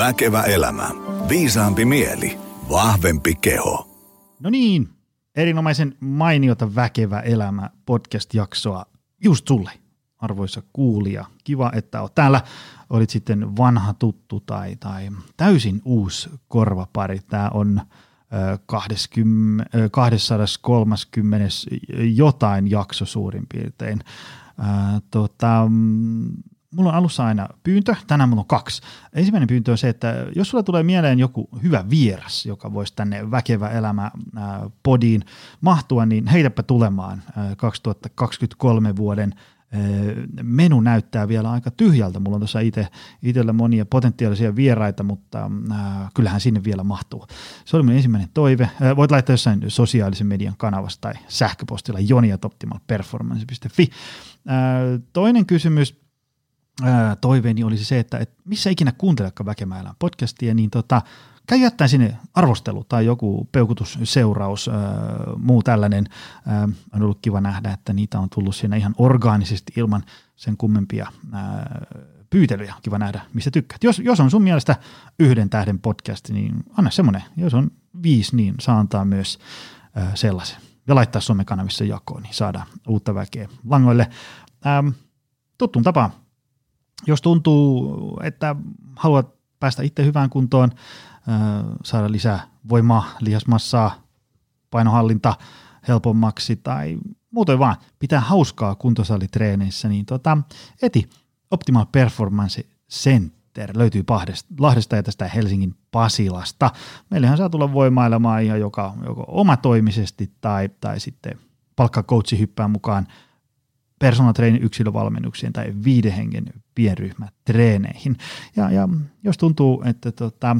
Väkevä elämä. Viisaampi mieli. Vahvempi keho. No niin, erinomaisen mainiota Väkevä elämä podcast-jaksoa just sulle, arvoisa kuulija. Kiva, että oot täällä. Olit sitten vanha tuttu tai, tai täysin uusi korvapari. Tämä on 20, 230 jotain jakso suurin piirtein. Tota, mulla on alussa aina pyyntö, tänään mulla on kaksi. Ensimmäinen pyyntö on se, että jos sulla tulee mieleen joku hyvä vieras, joka voisi tänne Väkevä elämä podiin mahtua, niin heitäpä tulemaan 2023 vuoden menu näyttää vielä aika tyhjältä. Mulla on tuossa itse, itsellä monia potentiaalisia vieraita, mutta äh, kyllähän sinne vielä mahtuu. Se oli mun ensimmäinen toive. Äh, voit laittaa jossain sosiaalisen median kanavassa tai sähköpostilla joniatoptimalperformance.fi. Äh, toinen kysymys, toiveeni olisi se, että et missä ikinä kuuntelekaan Väkemäelän podcastia, niin tota, käy jättää sinne arvostelu tai joku peukutusseuraus, äh, muu tällainen. Äh, on ollut kiva nähdä, että niitä on tullut siinä ihan orgaanisesti ilman sen kummempia äh, pyytelyjä. Kiva nähdä, mistä tykkäät. Jos, jos on sun mielestä yhden tähden podcast, niin anna semmoinen. Jos on viisi, niin saa antaa myös äh, sellaisen. Ja laittaa somekanavissa jakoon, niin saadaan uutta väkeä langoille. Ähm, tuttuun tapaan. Jos tuntuu, että haluat päästä itse hyvään kuntoon, saada lisää voimaa, lihasmassaa, painohallinta helpommaksi tai muuten vaan pitää hauskaa kuntosalitreeneissä, niin tota, eti Optimal Performance Center löytyy Lahdesta ja tästä Helsingin Pasilasta. Meillähän saa tulla voimailemaan ihan joka, joko omatoimisesti tai, tai sitten palkkakoutsi hyppää mukaan personal training yksilövalmennuksiin tai viiden hengen pienryhmätreeneihin. Ja, ja jos tuntuu, että tota,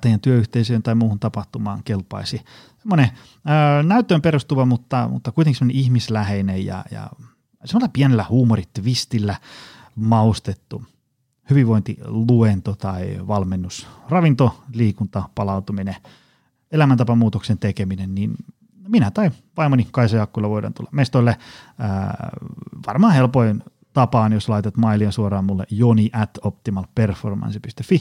teidän työyhteisöön tai muuhun tapahtumaan kelpaisi. Semmoinen ää, näyttöön perustuva, mutta, mutta kuitenkin semmoinen ihmisläheinen ja, ja semmoinen pienellä huumoritvistillä maustettu hyvinvointiluento tai valmennus, ravinto, liikunta, palautuminen, elämäntapamuutoksen tekeminen, niin minä tai vaimoni Kaisa Jakkula voidaan tulla mestoille. Ää, varmaan helpoin tapaan, jos laitat mailia suoraan mulle joni at optimalperformance.fi,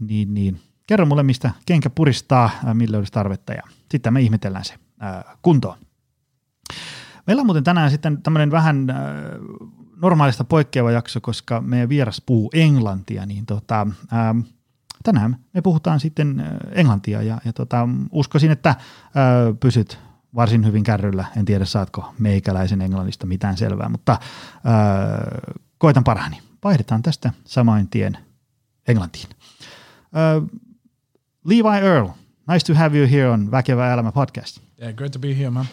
niin, niin kerro mulle, mistä kenkä puristaa, millä olisi tarvetta ja sitten me ihmetellään se ää, kuntoon. Meillä on muuten tänään sitten tämmöinen vähän ää, normaalista poikkeava jakso, koska meidän vieras puhuu englantia, niin tota, ää, tänään me puhutaan sitten englantia ja, ja tota, uskoisin, että ää, pysyt varsin hyvin kärryllä. En tiedä, saatko meikäläisen englannista mitään selvää, mutta ää, koitan parhaani. Vaihdetaan tästä samain tien englantiin. Ää, Levi Earl, nice to have you here on Väkevä Elämä podcast. Yeah, great to be here, man.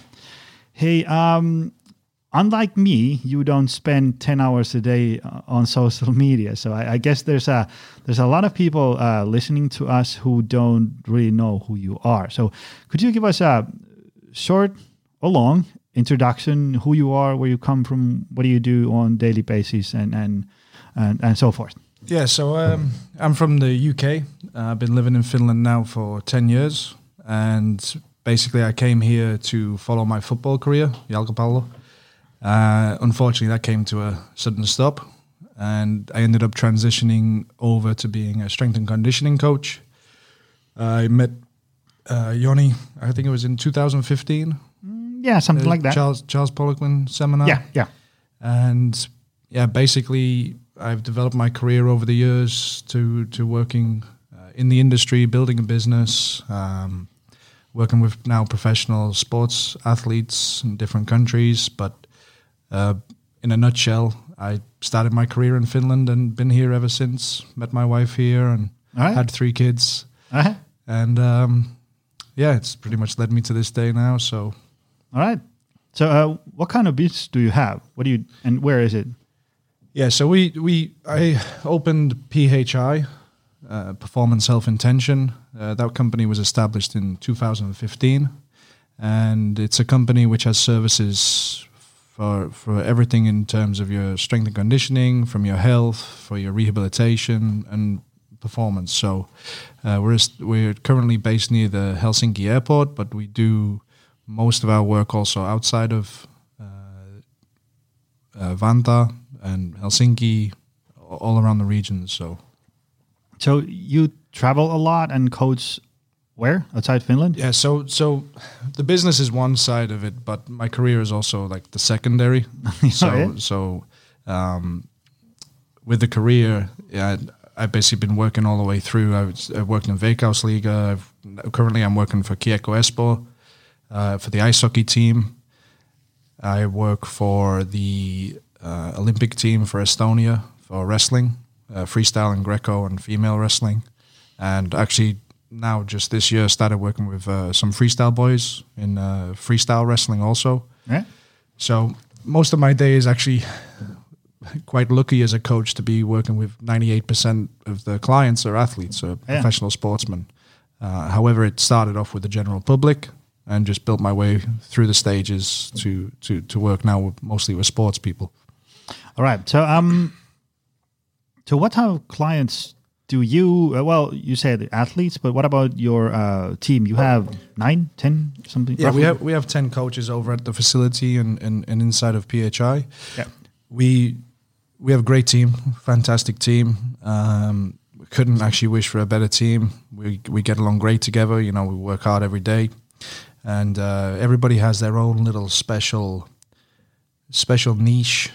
Hey, um, unlike me, you don't spend 10 hours a day uh, on social media. So I, I guess there's a there's a lot of people uh, listening to us who don't really know who you are. So could you give us a short or long introduction, who you are, where you come from, what do you do on daily basis, and and and, and so forth? Yeah, so um, I'm from the UK. Uh, I've been living in Finland now for 10 years. And basically, I came here to follow my football career, jalkapallo. Uh, unfortunately, that came to a sudden stop. And I ended up transitioning over to being a strength and conditioning coach. I met uh, Yoni, I think it was in 2015. Yeah, something like that. Charles Charles Poliquin seminar. Yeah, yeah. And yeah, basically I've developed my career over the years to to working uh, in the industry, building a business, um, working with now professional sports athletes in different countries. But uh, in a nutshell, I started my career in Finland and been here ever since. Met my wife here and right. had three kids, Uh-huh. and um, yeah, it's pretty much led me to this day now. So All right. So, uh, what kind of business do you have? What do you and where is it? Yeah, so we we I opened PHI, uh, Performance Health Intention. Uh, that company was established in 2015, and it's a company which has services for for everything in terms of your strength and conditioning, from your health, for your rehabilitation and performance. So uh, we're we're currently based near the Helsinki airport, but we do most of our work also outside of uh, uh, Vantaa and Helsinki, all around the region. So So you travel a lot and coach where outside Finland? Yeah, so so the business is one side of it, but my career is also like the secondary. so yeah? so um, with the career, yeah, I've basically been working all the way through. I was I worked in Veikkausliiga. I've, currently, I'm working for Kiekko Espoo uh, for the ice hockey team. I work for the uh, Olympic team for Estonia for wrestling, uh, freestyle and Greco and female wrestling, and actually now just this year started working with uh, some freestyle boys in uh, freestyle wrestling also. Yeah. So most of my day is actually quite lucky as a coach to be working with 98% of the clients are athletes or professional sportsmen. Uh, however, it started off with the general public and just built my way through the stages to to to work now with, mostly with sports people. All right. So um, so what type of clients do you? Uh, well, you said athletes, but what about your uh, team? You have nine, ten, something. Yeah, roughly? we have we have ten coaches over at the facility and and, and inside of PHI. Yeah. We we have a great team, fantastic team. Um, couldn't actually wish for a better team. We we get along great together. You know, we work hard every day, and uh, everybody has their own little special special niche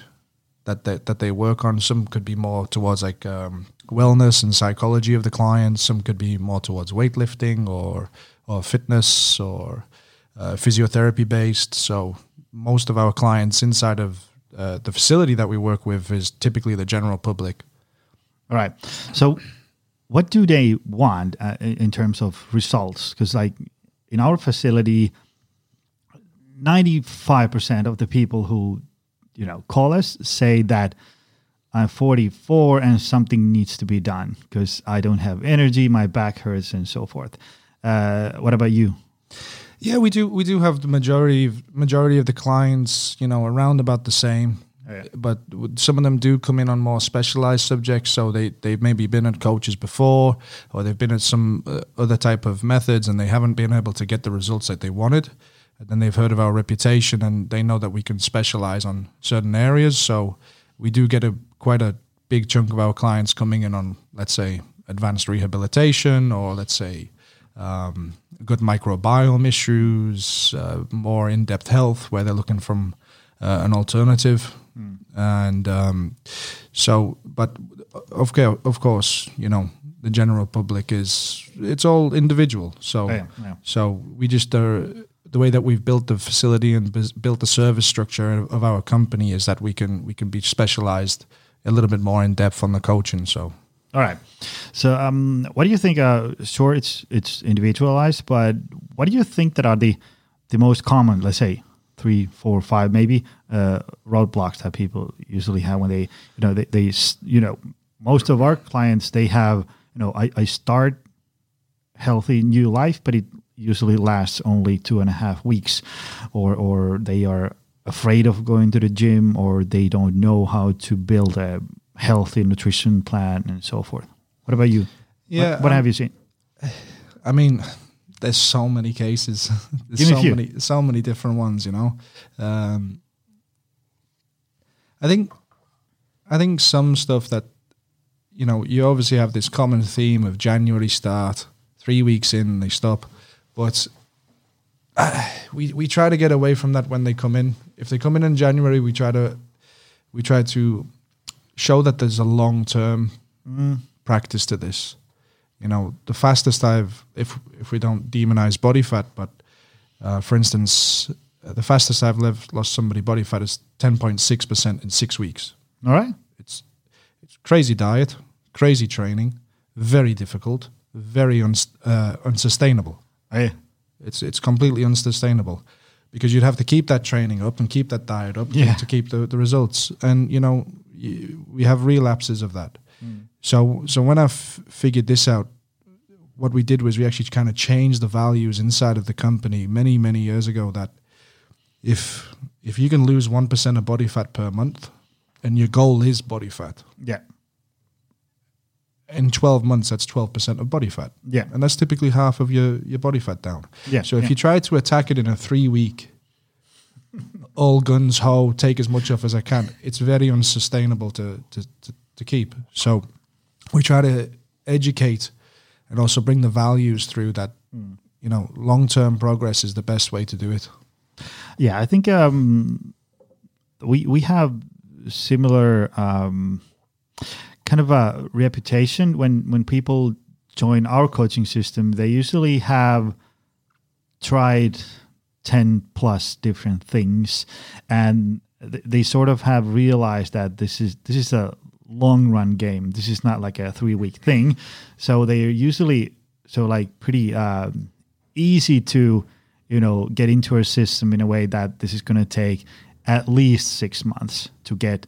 that they, that they work on. Some could be more towards like um, wellness and psychology of the clients. Some could be more towards weightlifting or or fitness or uh, physiotherapy based. So most of our clients inside of uh, the facility that we work with is typically the general public. All right. So, what do they want uh, in terms of results? Because, like in our facility, ninety-five percent of the people who, you know, call us say that I'm 44 and something needs to be done because I don't have energy, my back hurts, and so forth. Uh, what about you? Yeah, we do. We do have the majority of, majority of the clients, you know, around about the same. Yeah. But some of them do come in on more specialized subjects, so they they've maybe been at coaches before, or they've been at some uh, other type of methods, and they haven't been able to get the results that they wanted. And then they've heard of our reputation, and they know that we can specialize on certain areas. So we do get a quite a big chunk of our clients coming in on, let's say, advanced rehabilitation, or let's say um, gut microbiome issues, uh, more in-depth health, where they're looking from uh, an alternative. And um, so, but of course, of course, you know, the general public is it's all individual. So, Yeah, yeah. so we just are the way that we've built the facility and built the service structure of our company is that we can we can be specialized a little bit more in depth on the coaching. So All right. So, um, what do you think? Uh, sure, it's it's individualized, but what do you think that are the the most common? Let's say three, four, five, maybe uh, roadblocks that people usually have when they, you know, they, they, you know, most of our clients they have, you know, I, I start healthy new life, but it usually lasts only two and a half weeks, or or they are afraid of going to the gym, or they don't know how to build a healthy nutrition plan and so forth. What about you? Yeah, what, what um, have you seen? I mean, there's so many cases. there's Give me a so few. many, so many different ones. You know, um, I think, I think some stuff that, you know, you obviously have this common theme of January start, three weeks in they stop, but uh, we we try to get away from that when they come in. If they come in in January, we try to we try to show that there's a long term practice to this. You know, the fastest I've if if we don't demonize body fat, but uh, for instance, uh, the fastest I've lived, lost somebody body fat is ten point six percent in six weeks. All right. It's it's crazy diet, crazy training, very difficult, very uns- uh, unsustainable. Hey. It's it's completely unsustainable because you'd have to keep that training up and keep that diet up to- Yeah. to keep the, the results. And you know, we have relapses of that. Hmm. So so when I f- figured this out, what we did was we actually kind of changed the values inside of the company many many years ago. That if if you can lose one percent of body fat per month, and your goal is body fat, Yeah. in 12 months that's 12% of body fat Yeah. and that's typically half of your, your body fat down Yeah, so if yeah. you try to attack it in a three week all guns ho take as much off as i can it's very unsustainable to, to, to, to keep so we try to educate and also bring the values through that you know long term progress is the best way to do it. Yeah, I think um, we we have similar um, kind of a reputation when when people join our coaching system. They usually have tried ten plus different things, and th- they sort of have realized that this is this is a long run game. This is not like a three week thing. So they're usually so like pretty um, easy to you know get into our system in a way that this is going to take at least six months to get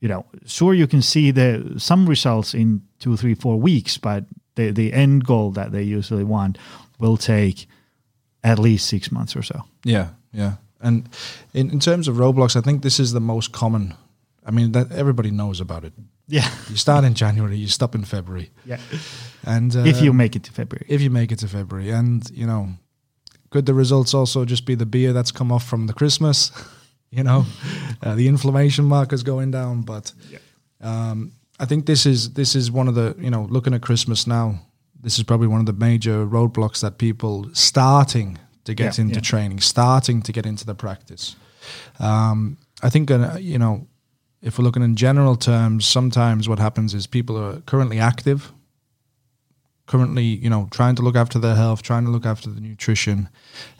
you know sure you can see the some results in two three four weeks but the the end goal that they usually want will take at least six months or so Yeah, yeah. And in, in terms of roadblocks, I think this is the most common. I mean, that everybody knows about it. yeah You start in January, you stop in February, yeah and uh, if you make it to february if you make it to February, and you know, could the results also just be the beer that's come off from the Christmas? you know, uh, the inflammation markers going down. But um, I think this is this is one of the you know looking at Christmas now. This is probably one of the major roadblocks that people starting to get Yeah, into yeah. training, starting to get into the practice. Um, I think uh, you know if we're looking in general terms, sometimes what happens is people are currently active, currently, you know, trying to look after their health, trying to look after the nutrition,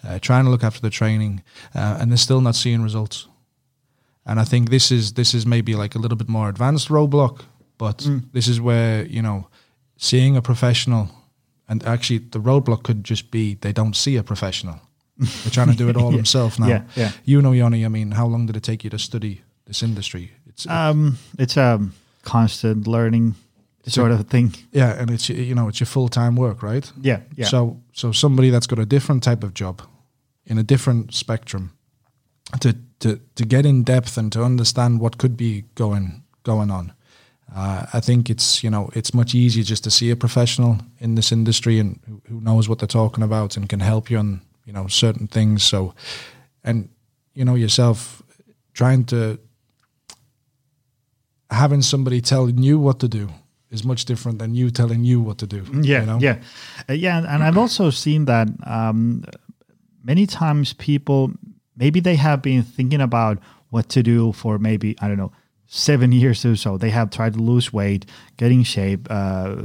uh, trying to look after the training, uh, and they're still not seeing results. And I think this is this is maybe like a little bit more advanced roadblock, but this is where you know, seeing a professional, and actually the roadblock could just be they don't see a professional. They're trying to do it all Yeah. themselves now. Yeah, yeah. You know, Yoni. I mean, how long did it take you to study this industry? It's um it's a constant learning sort of thing yeah, and it's you know it's your full time work, right? yeah yeah So so somebody that's got a different type of job in a different spectrum to to to get in depth and to understand what could be going going on. Uh, I think it's you know it's much easier just to see a professional in this industry and who, who knows what they're talking about and can help you on you know certain things. So and you know yourself trying to having somebody telling you what to do is much different than you telling you what to do. yeah you know? yeah Uh, yeah and- and i've also seen that um, many times people maybe they have been thinking about what to do for maybe i don't know seven years or so they have tried to lose weight get in shape uh,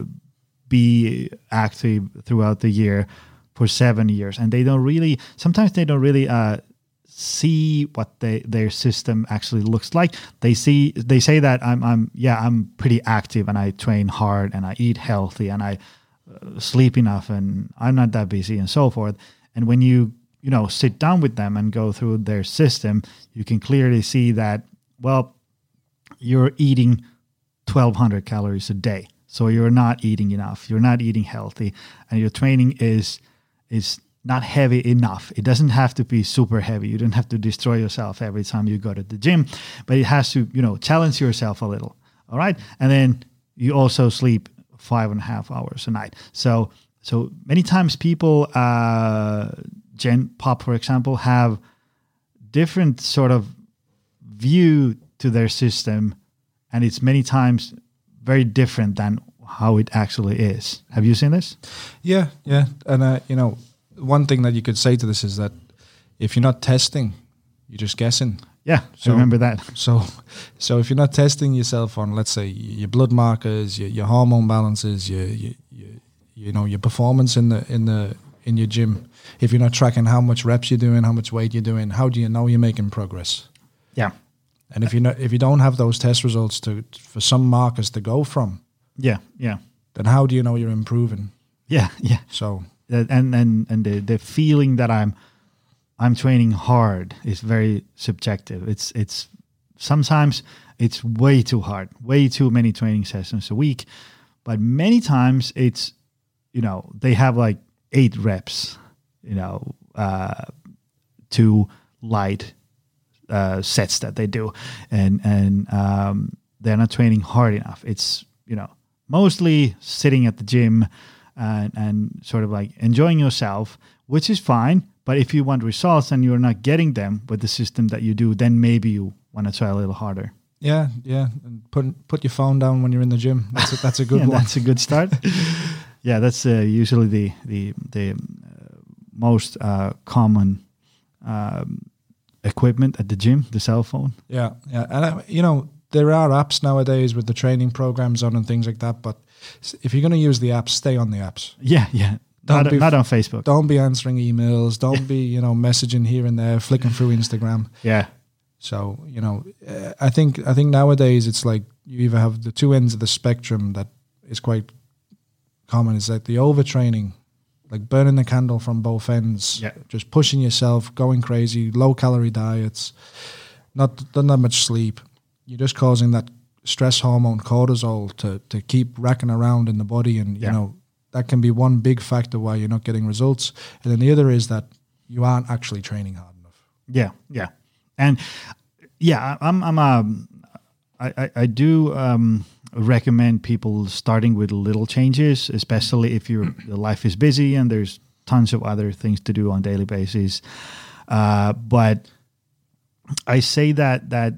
be active throughout the year for seven years. And they don't really sometimes they don't really uh, see what they, their system actually looks like. They see they say that i'm i'm yeah i'm pretty active and i train hard and i eat healthy and i uh, sleep enough and i'm not that busy and so forth. And when you you know sit down with them and go through their system you can clearly see that well you're eating 1200 calories a day. So you're not eating enough. You're not eating healthy. And your training is is not heavy enough. It doesn't have to be super heavy. You don't have to destroy yourself every time you go to the gym but it has to you know challenge yourself a little. All right? And then you also sleep five and a half hours a night. So so many times people uh gen pop for example have different sort of view to their system and it's many times very different than how it actually is. Have you seen this? Yeah, yeah, and uh, you know, one thing that you could say to this is that if you're not testing, you're just guessing. yeah So- I remember that. So, so if you're not testing yourself on, let's say, your blood markers, your, your hormone balances, your, your, your you know your performance in the in the in your gym, if you're not tracking how much reps you're doing, how much weight you're doing, how do you know you're making progress? yeah And if you know if you don't have those test results to for some markers to go from, yeah yeah. then how do you know you're improving? yeah yeah. So and and and the, the feeling that i'm i'm training hard is very subjective. It's it's sometimes it's way too hard way too many training sessions a week. But many times it's you know they have like eight reps you know uh light uh, sets that they do, and and um, they're not training hard enough. It's you know mostly sitting at the gym and and sort of like enjoying yourself, which is fine. But if you want results and you're not getting them with the system that you do, then maybe you want to try a little harder. Yeah, yeah. And put put your phone down when you're in the gym. That's a, that's a good Yeah, one. That's a good start. yeah, that's uh, usually the the the uh, most uh, common um, equipment at the gym, the cell phone. Yeah, yeah, and I, you know there are apps nowadays with the training programs on and things like that. But if you're going to use the apps, stay on the apps. Yeah, yeah. Don't Not, be not on Facebook. Don't be answering emails. Don't be you know messaging here and there, flicking through Instagram. Yeah, So you know, uh, I think I think nowadays it's like you either have the two ends of the spectrum that is quite common. Is like the overtraining, like burning the candle from both ends. Yeah. Just pushing yourself, going crazy, low calorie diets, not not that much sleep. You're just causing that stress hormone cortisol to to keep racking around in the body, and you know that can be one big factor why you're not getting results. And then the other is that you aren't actually training hard enough. yeah, yeah, and yeah, I'm I'm um, I I, I do um, recommend people starting with little changes, especially if your life is busy and there's tons of other things to do on a daily basis. Uh, but I say that that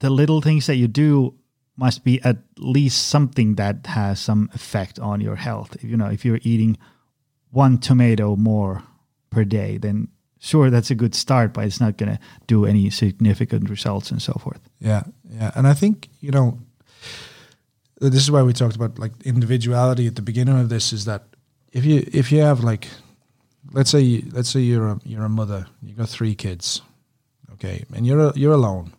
the little things that you do must be at least something that has some effect on your health. If, you know, if you're eating one tomato more per day, then sure that's a good start, but it's not going to do any significant results and so forth. Yeah, yeah, and I think you know this is why we talked about like individuality at the beginning of this. Is that if you if you have like, let's say you, let's say you're a you're a mother, you got three kids, okay, and you're a, you're alone,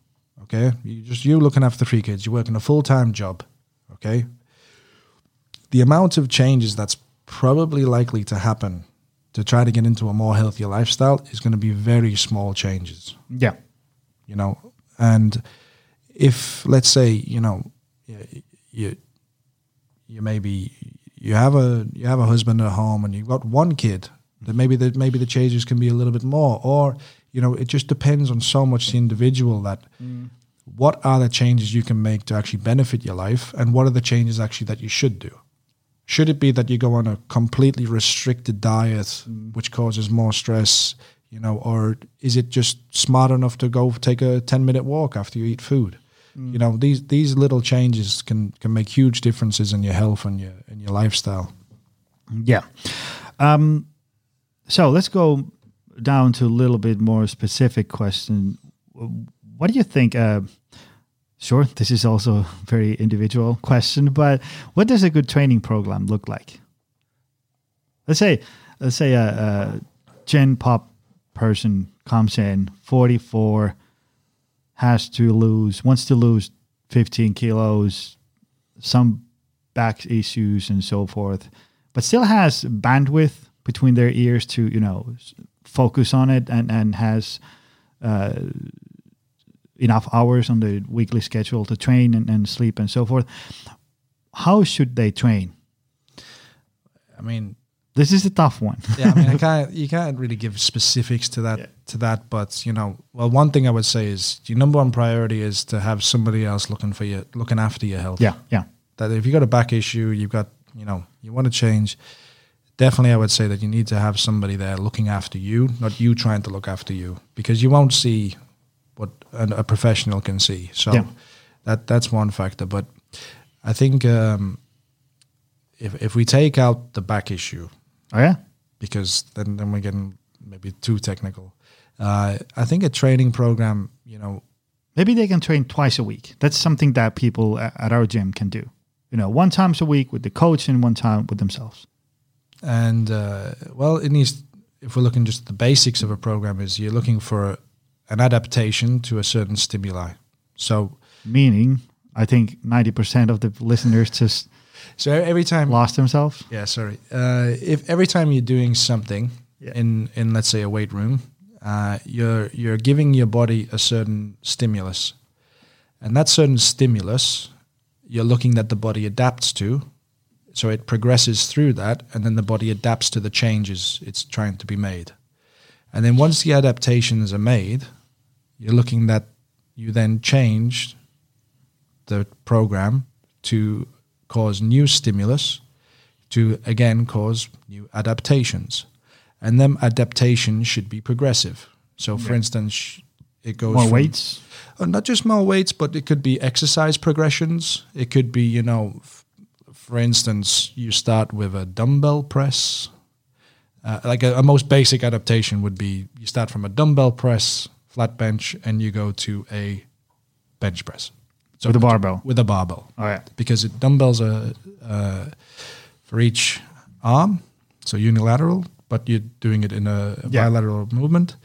okay, you just you looking after three kids, you're working a full time job, okay. The amount of changes that's probably likely to happen to try to get into a more healthier lifestyle is going to be very small changes Yeah. you know and if let's say you know you you, maybe you have a you have a husband at home and you've got one kid then maybe the maybe the changes can be a little bit more or you know it just depends on so much the individual that mm. what are the changes you can make to actually benefit your life and what are the changes actually that you should do? Should it be that you go on a completely restricted diet mm. which causes more stress you know or is it just smart enough to go take a 10 minute walk after you eat food you know these these little changes can can make huge differences in your health and your and your lifestyle Yeah. Um, so let's go down to a little bit more specific question. What do you think? Uh, sure, this is also a very individual question, but what does a good training program look like? Let's say, let's say a, a Gen Pop person comes in, forty four, has to lose, wants to lose fifteen kilos, some back issues and so forth, but still has bandwidth between their ears to you know focus on it and and has uh, enough hours on the weekly schedule to train and, and sleep and so forth. How should they train? i mean This is a tough one. yeah i mean i can't you can't really give specifics to that Yeah. to that but you know well one thing i would say is your number one priority is to have somebody else looking for you looking after your health yeah, yeah, that if you got a back issue, you've got, you know, you want to change, definitely I would say that you need to have somebody there looking after you, not you trying to look after you, because you won't see what a, a professional can see. So Yeah. that that's one factor. But I think um, if if we take out the back issue, oh yeah, because then then we're getting maybe too technical. Uh, I think a training program, you know, maybe they can train twice a week. That's something that people at our gym can do. You know, one times a week with the coach and one time with themselves. And uh, well, it needs. If we're looking just at the basics of a program, is you're looking for an adaptation to a certain stimuli. So, Meaning, I think ninety percent of the listeners just so every time, lost themselves. yeah, sorry. Uh, if every time you're doing something Yeah. in in let's say a weight room, uh, you're you're giving your body a certain stimulus, and that certain stimulus, you're looking that the body adapts to. So it progresses through that, and then the body adapts to the changes it's trying to be made. And then once the adaptations are made, you're looking that you then change the program to cause new stimulus to again cause new adaptations. And them adaptations should be progressive. So, for instance, it goes More from- weights. uh, not just more weights, but it could be exercise progressions. It could be, you know, f- for instance, you start with a dumbbell press. Uh, like a, a most basic adaptation would be you start from a dumbbell press, flat bench, and you go to a bench press. So With a barbell. With a barbell. All right. Because it, dumbbells are uh, for each arm, so unilateral, but you're doing it in a, a Yeah. bilateral movement.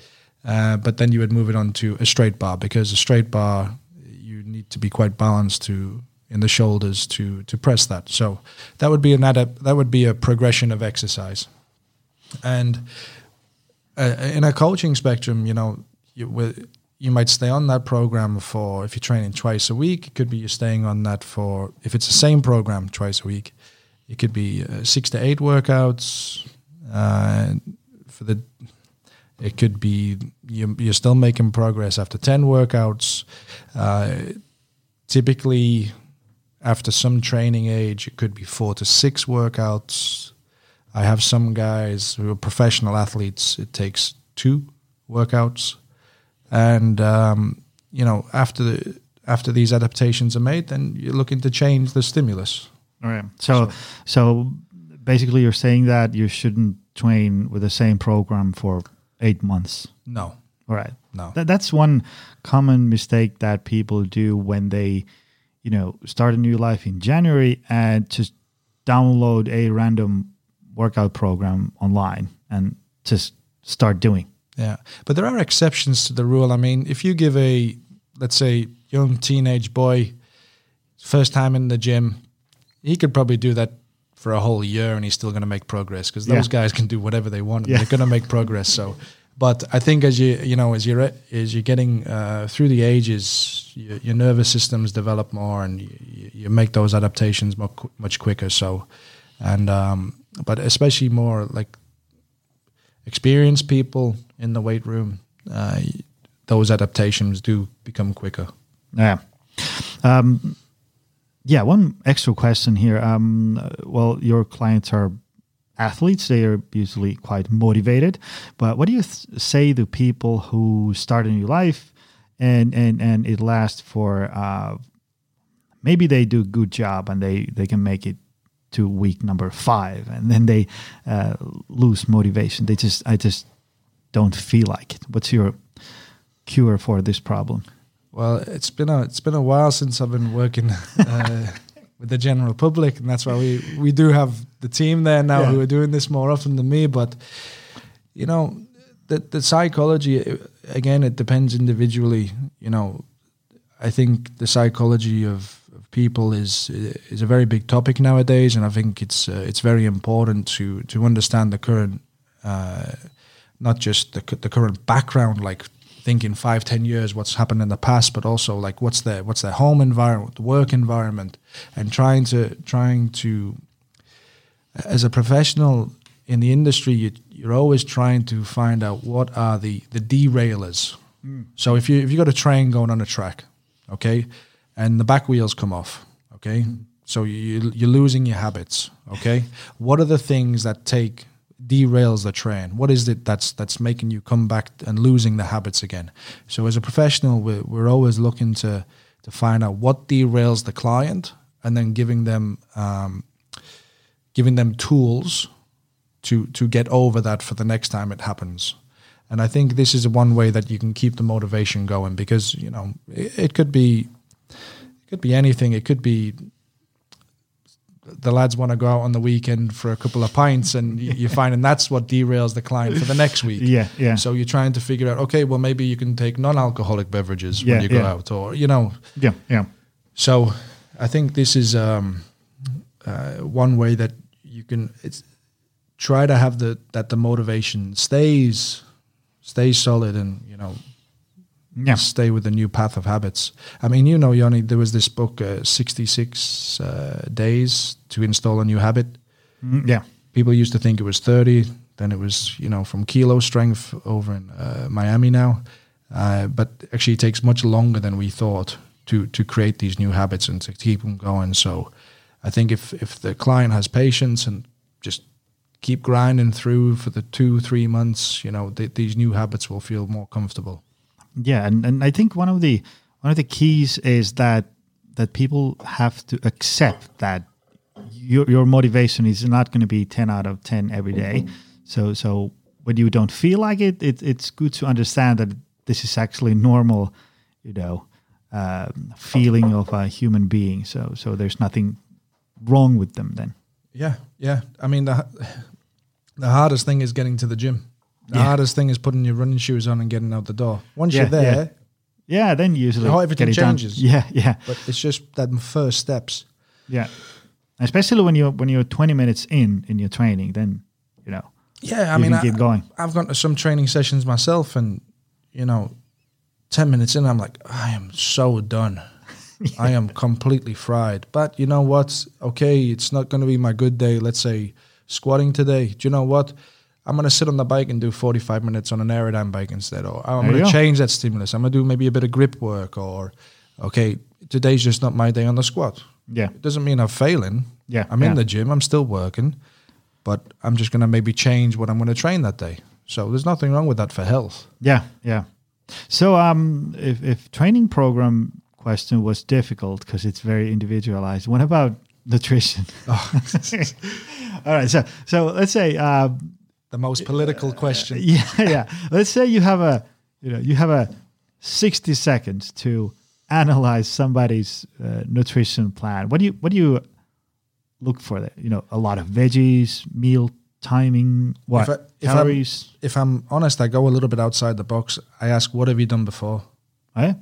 Uh, but then you would move it on to a straight bar because a straight bar you need to be quite balanced to in the shoulders to to press that. So that would be an adapt that would be a progression of exercise. And uh, in a coaching spectrum, you know, you wi- you might stay on that program for if you're training twice a week. It could be you're staying on that for if it's the same program twice a week. It could be uh, six to eight workouts. Uh, for the, it could be you, you're still making progress after ten workouts. Uh, typically, after some training age, it could be four to six workouts. I have some guys who are professional athletes. It takes two workouts, and um, you know after the after these adaptations are made, then you're looking to change the stimulus. All right. So, so basically, you're saying that you shouldn't train with the same program for eight months. No, All right. no. That, that's one common mistake that people do when they, you know, start a new life in January and just download a random workout program online and just start doing. Yeah, but there are exceptions to the rule. I mean, if you give a, let's say, young teenage boy, first time in the gym, he could probably do that for a whole year, and he's still going to make progress because those Yeah. guys can do whatever they want. and Yeah. They're going to make progress. So, but I think as you you know as you're as you're getting uh, through the ages, your, your nervous systems develop more, and you, you make those adaptations much much quicker. So, and um, but especially more like experienced people in the weight room, uh, those adaptations do become quicker. Yeah. Um, yeah. One extra question here. Um, well, your clients are athletes. They are usually quite motivated. But what do you th- say to people who start a new life and and and it lasts for uh, maybe they do a good job and they they can make it to week number five and then they uh, lose motivation. They just I just don't feel like it. What's your cure for this problem? Well, it's been a it's been a while since I've been working uh, with the general public, and that's why we we do have the team there now Yeah. who are doing this more often than me. But you know, the the psychology again, it depends individually. You know, I think the psychology of, of people is is a very big topic nowadays, and I think it's uh, it's very important to to understand the current, uh, not just the the current background, like thinking five ten years what's happened in the past, but also like what's their what's their home environment, the work environment, and trying to trying to as a professional in the industry, you, you're always trying to find out what are the the derailers. Mm. So if you if you got a train going on a track, okay, and the back wheels come off, okay, mm. so you you're losing your habits, okay. what are the things that take derails the train? What is it that's that's making you come back and losing the habits again? So as a professional, we're, we're always looking to to find out what derails the client, and then giving them um, giving them tools to to get over that for the next time it happens. And I think this is one way that you can keep the motivation going because you know it, it could be it could be anything. It could be the lads want to go out on the weekend for a couple of pints, and you- you're finding that's what derails the client for the next week. Yeah, yeah. So you're trying to figure out, okay, well maybe you can take non-alcoholic beverages Yeah, when you go yeah. out, or you know, Yeah, yeah. so I think this is um, uh, one way that you can it's try to have the that the motivation stays stays solid and you know Yeah. stay with the new path of habits. I mean, you know, Yanni, there was this book, uh, 66 uh, Days to Install a New Habit. Mm, yeah. People used to think it was 30. Then it was, you know, from kilo strength over in uh, Miami now. Uh, but actually, it takes much longer than we thought to to create these new habits and to keep them going. So, I think if if the client has patience and just keep grinding through for the two three months, you know, th- these new habits will feel more comfortable. Yeah, and, and I think one of the one of the keys is that that people have to accept that your your motivation is not going to be ten out of ten every day. So so when you don't feel like it, it it's good to understand that this is actually normal, you know, um, feeling of a human being. So so there's nothing wrong with them then. Yeah, yeah. I mean, the the hardest thing is getting to the gym. The Yeah. hardest thing is putting your running shoes on and getting out the door. Once Yeah, you're there, yeah. Yeah, then usually How everything it done. changes. Yeah, yeah. but it's just that first steps. Yeah, especially when you're when you're 20 minutes in in your training, then you know Yeah, I you mean, I, keep going. I've gone to some training sessions myself, and you know, ten minutes in, I'm like, I am so done. I am completely fried. But you know what? Okay, it's not going to be my good day. Let's say squatting today. Do you know what? I'm going to sit on the bike and do 45 minutes on an aerodyne bike instead. Or I'm There to go. change that stimulus. I'm going to do maybe a bit of grip work. Or, okay, today's just not my day on the squat. Yeah, It doesn't mean I'm failing. Yeah, I'm in the gym. I'm still working, but I'm just going to maybe change what I'm going to train that day. So there's nothing wrong with that for health. yeah, yeah. So um, if if training program question was difficult because it's very individualized, what about nutrition? Oh. All right, so so let's say uh, The most political question. yeah, yeah. Let's say you have a, you know, you have a sixty seconds to analyze somebody's uh, nutrition plan. What do you what do you look for? There, you know, a lot of veggies, meal timing, what If I- if I'm- calories, If I'm honest, I go a little bit outside the box. I ask, what have you done before? eh?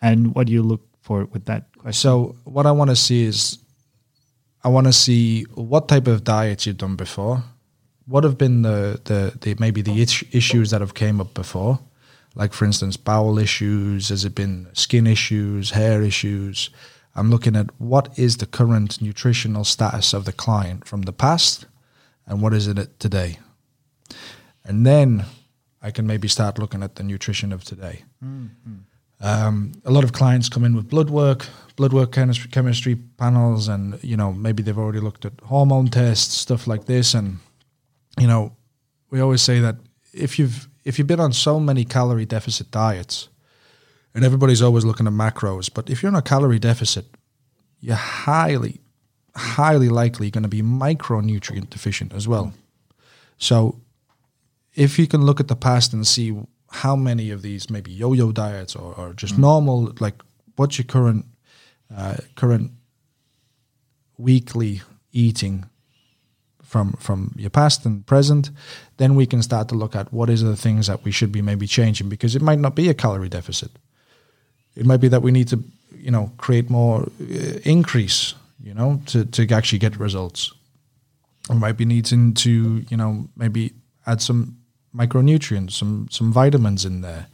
and what do you look for with that question? So what I want to see is, I want to see what type of diets you've done before. What have been the the, the maybe the is- issues that have came up before, like for instance bowel issues. Has it been skin issues, hair issues? I'm looking at what is the current nutritional status of the client from the past, and what is it today, and then I can maybe start looking at the nutrition of today. Um, a lot of clients come in with blood work, blood work chemistry, chemistry panels, and you know maybe they've already looked at hormone tests, stuff like this. And you know, we always say that if you've if you've been on so many calorie deficit diets, and everybody's always looking at macros, but if you're on a calorie deficit, you're highly, highly likely going to be micronutrient deficient as well. So if you can look at the past and see how many of these maybe yo-yo diets or, or just normal like what's your current uh, current weekly eating from from your past and present then we can start to look at what is the things that we should be maybe changing because it might not be a calorie deficit. It might be that we need to you know create more uh, increase you know to, to actually get results. We might be needing to you know maybe add some micronutrients some some vitamins in there.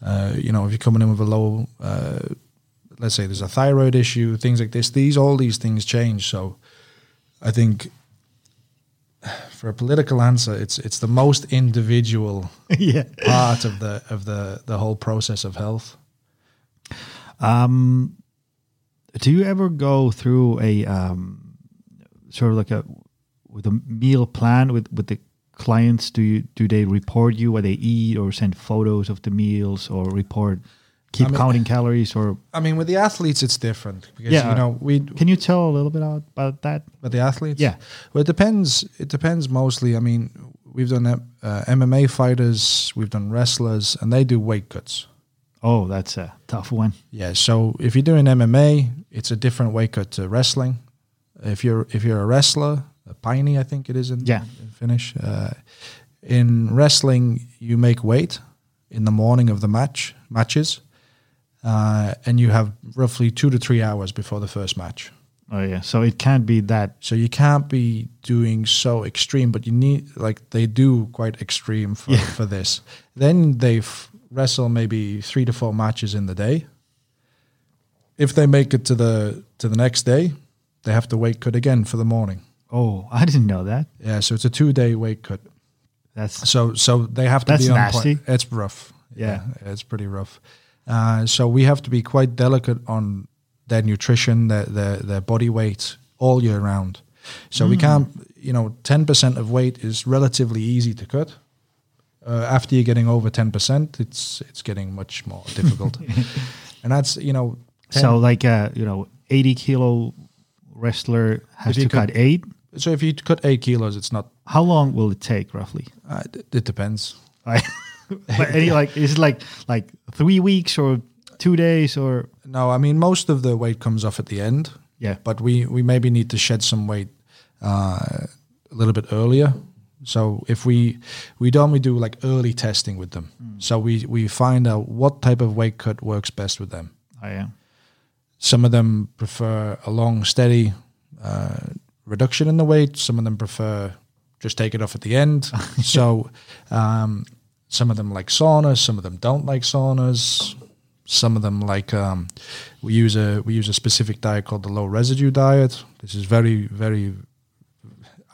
Uh, you know if you're coming in with a low uh, let's say there's a thyroid issue things like this these all these things change. So i think for a political answer it's it's the most individual yeah. part of the of the the whole process of health Um, do you ever go through a um, sort of like a with a meal plan with with the clients? Do you do they report you what they eat or send photos of the meals or report keep I mean- counting calories or i mean with the athletes it's different because Yeah. you know we can you tell a little bit about, that? But the athletes, Yeah. Well, it depends. It depends mostly. I mean, we've done uh, MMA fighters, we've done wrestlers, and they do weight cuts. Oh, that's a tough one. Yeah. So if you're doing MMA, it's a different weight cut to wrestling. If you're if you're a wrestler, a paini, I think it is in, Yeah. in Finnish. Uh, in wrestling, you make weight in the morning of the match matches, uh, and you have roughly two to three hours before the first match. Oh yeah, so it can't be that. So you can't be doing so extreme, but you need like they do quite extreme for, Yeah. for this. Then they f- wrestle maybe three to four matches in the day. If they make it to the to the next day, they have to weight cut again for the morning. Oh, I didn't know that. Yeah, so it's a two day weight cut. That's So so they have to That's be on nasty. point. It's rough. Yeah. it's pretty rough. Uh, so we have to be quite delicate on their nutrition, their their, their body weight all year round. So Hmm. we can't, you know, ten percent of weight is relatively easy to cut. Uh, after you're getting over ten percent, it's it's getting much more difficult, and that's you know. 10 So like a you know eighty kilo wrestler has to cut could- eight. so if you cut eight kilos, it's not. How long will it take roughly? Uh, it, it depends. Like, any like is it like like three weeks or two days or No, I mean most of the weight comes off at the end. yeah but we we maybe need to shed some weight uh, a little bit earlier. So if we we don't, we do like early testing with them, so we we find out what type of weight cut works best with them. oh, yeah Some of them prefer a long, steady uh, reduction in the weight. Some of them prefer just take it off at the end. so um, some of them like saunas. Some of them don't like saunas. Some of them like um, we use a we use a specific diet called the low residue diet. This is very very.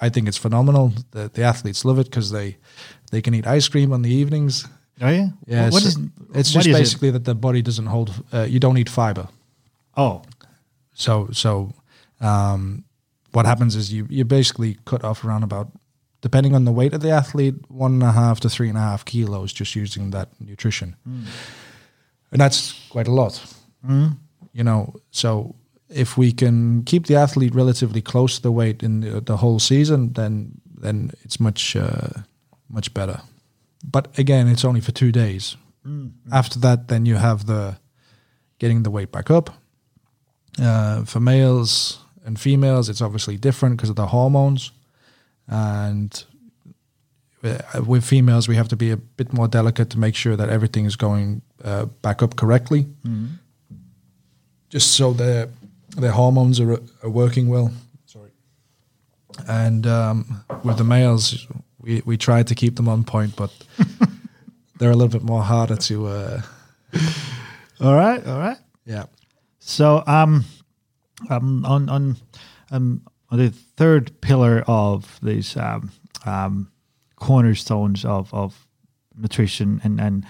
I think it's phenomenal. The, the athletes love it because they they can eat ice cream on the evenings. oh yeah Yeah, what so is it's what just is it? basically that the body doesn't hold. Uh, you don't eat fiber. oh So so um, what happens is you you basically cut off around about depending on the weight of the athlete one and a half to three and a half kilos just using that nutrition, and that's quite a lot. You know, so if we can keep the athlete relatively close to the weight in the, the whole season, then then it's much uh, much better. But again, it's only for two days. After that, then you have the getting the weight back up. Uh, for males and females, it's obviously different because of the hormones. And with females, we have to be a bit more delicate to make sure that everything is going uh, back up correctly, just so their their hormones are, are working well. Sorry. And um, with the males, we we try to keep them on point, but they're a little bit more harder to. Uh, all right all right yeah. So um, um on on um on the third pillar of these um, um cornerstones of of nutrition and and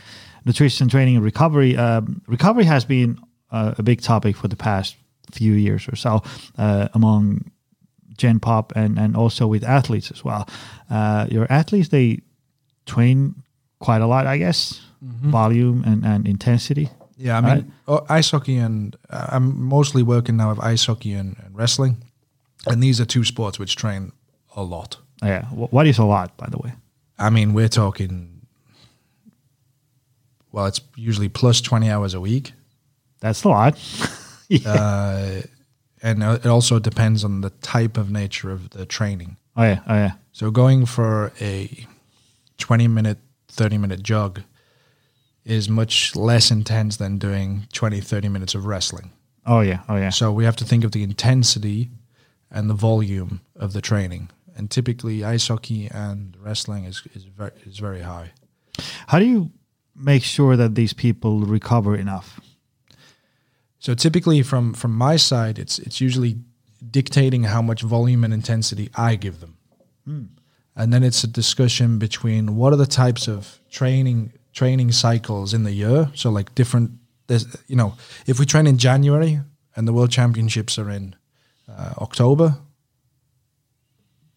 nutrition training and recovery. Um, recovery has been uh, a big topic for the past few years or so uh, among Gen Pop and and also with athletes as well. Uh, your athletes they train quite a lot, I guess, volume and and intensity. Yeah, I mean, uh, ice hockey and uh, I'm mostly working now with ice hockey and, and wrestling, and these are two sports which train a lot. Yeah, what is a lot, by the way? I mean, we're talking. Well, it's usually plus twenty hours a week, That's a lot. yeah. uh, and uh, it also depends on the type of nature of the training. oh yeah. Oh yeah. So going for a twenty minute, thirty minute jog is much less intense than doing 20, 30 minutes of wrestling. Oh yeah. Oh yeah. So we have to think of the intensity and the volume of the training. And typically, ice hockey and wrestling is is very is very high. How do you make sure that these people recover enough? So typically, from from my side, it's it's usually dictating how much volume and intensity I give them, hmm. and then it's a discussion between what are the types of training training cycles in the year. So like different, there's you know, if we train in January and the World Championships are in uh, October,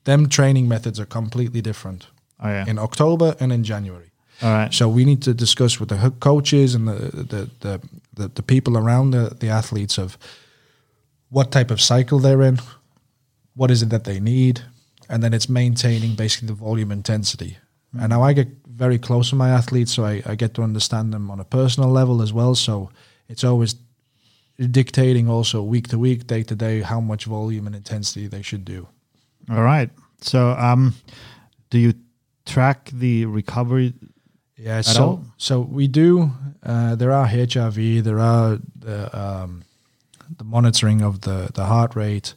them training methods are completely different Oh yeah. in October and in January. All right. So we need to discuss with the coaches and the the the, the, the people around the, the athletes of what type of cycle they're in, what is it that they need, and then it's maintaining basically the volume intensity. And now I get very close to my athletes, so I, I get to understand them on a personal level as well. So it's always dictating also week to week, day to day, how much volume and intensity they should do. All right. So um, do you track the recovery? Yeah, At so all? so we do. Uh, there are HRV. There are the um, the monitoring of the the heart rate.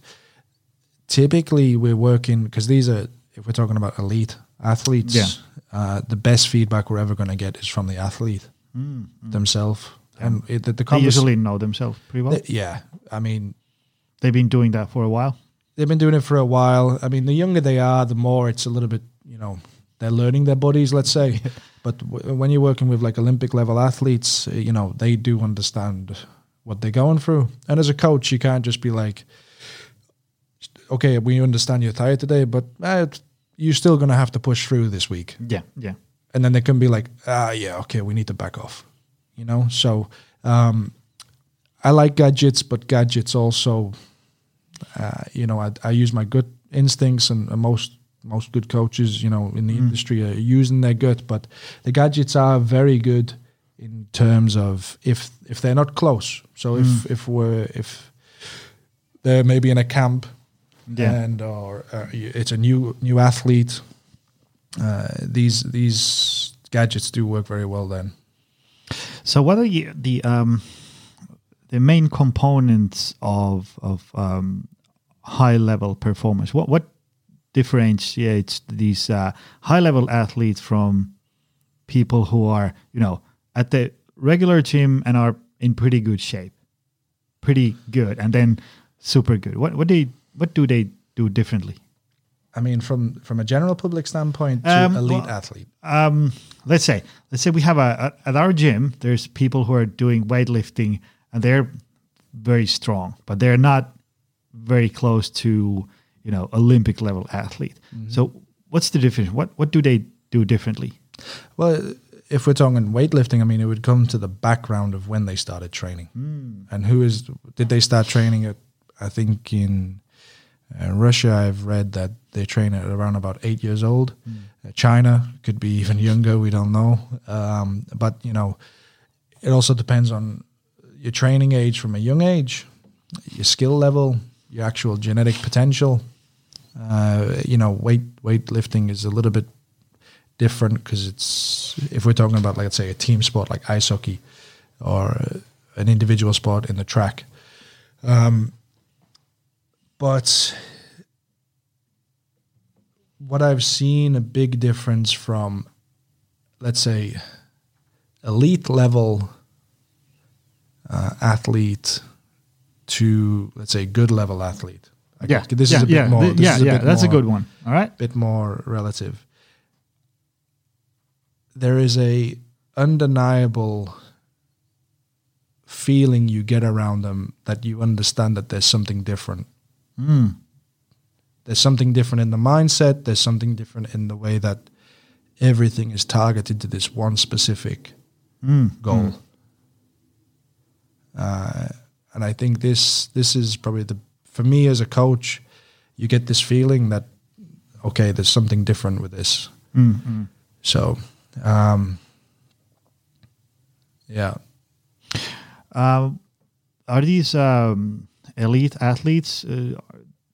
Typically, we're working because these are if we're talking about elite athletes. Yeah. Uh, the best feedback we're ever going to get is from the athlete themselves, and it, the, the They usually know themselves pretty well. the- yeah. I mean, They've been doing that for a while. they've been doing it for a while. I mean, the younger they are, the more it's a little bit, you know, they're learning their bodies, let's say. but w- when you're working with like Olympic level athletes, uh, you know, they do understand what they're going through. And as a coach, you can't just be like, okay, we understand you're tired today, but uh, you're still going to have to push through this week. Yeah. Yeah. and then they can be like, ah, yeah, okay, we need to back off, you know. So um, I like gadgets, but gadgets also, uh, you know, I, I use my gut instincts, and, and most most good coaches, you know, in the industry are using their gut, but the gadgets are very good in terms of if if they're not close. So if if we're if they're maybe in a camp Yeah. and or uh, it's a new new athlete, uh, these these gadgets do work very well then. So what are you, the um, the main components of of um, high level performance? What what differentiates these uh, high level athletes from people who are you know at the regular gym and are in pretty good shape, pretty good, and then super good? What what they what do they do differently? I mean, from from a general public standpoint to Um, elite well- athlete. um, let's say let's say we have a, a at our gym there's people who are doing weightlifting and they're very strong but they're not very close to you know olympic level athlete. So what's the difference? What what do they do differently? Well, if we're talking weightlifting, I mean, it would come to the background of when they started training. And who is did they start training at? I think in uh, Russia, I've read that they train at around about eight years old. Uh, China could be even younger. We don't know, um, but you know, it also depends on your training age from a young age, your skill level, your actual genetic potential. Uh, you know, weight weightlifting is a little bit different because it's if we're talking about like let's say a team sport like ice hockey or uh, an individual sport in the track um, but what i've seen a big difference from let's say elite level uh, athlete to let's say good level athlete. I think this is a bit yeah, more th- this yeah yeah that's a good one. All right. A bit more relative. There is a undeniable feeling you get around them that you understand that there's something different. Mm. There's something different in the mindset. There's something different in the way that everything is targeted to this one specific Mm. goal. Uh, and I think this this is probably the for me as a coach, you get this feeling that okay, there's something different with this. Mm, mm. So, um, yeah, Uh, are these um, elite athletes? Uh,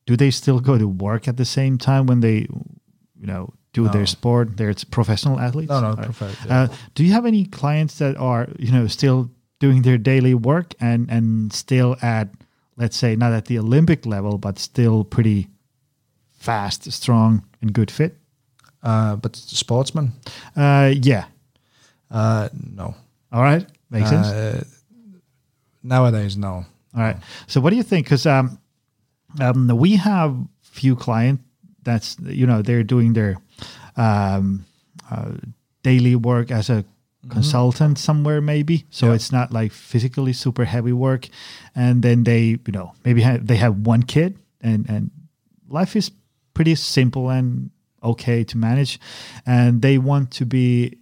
do they still go to work at the same time when they, you know, do No. their sport? They're professional athletes. no, no, Right. prefer- yeah. Uh, do you have any clients that are, you know, still doing their daily work and and still at, let's say, not at the Olympic level, but still pretty fast, strong, and good fit? uh, but sportsman, Uh, yeah. uh, no. All right. Makes sense. Uh, nowadays, no. All right. So what do you think? Because um, um, we have few client that's you know they're doing their um, uh, daily work as a consultant somewhere maybe. So Yeah. it's not like physically super heavy work, and then they you know maybe have, they have one kid and and life is pretty simple and okay to manage, and they want to be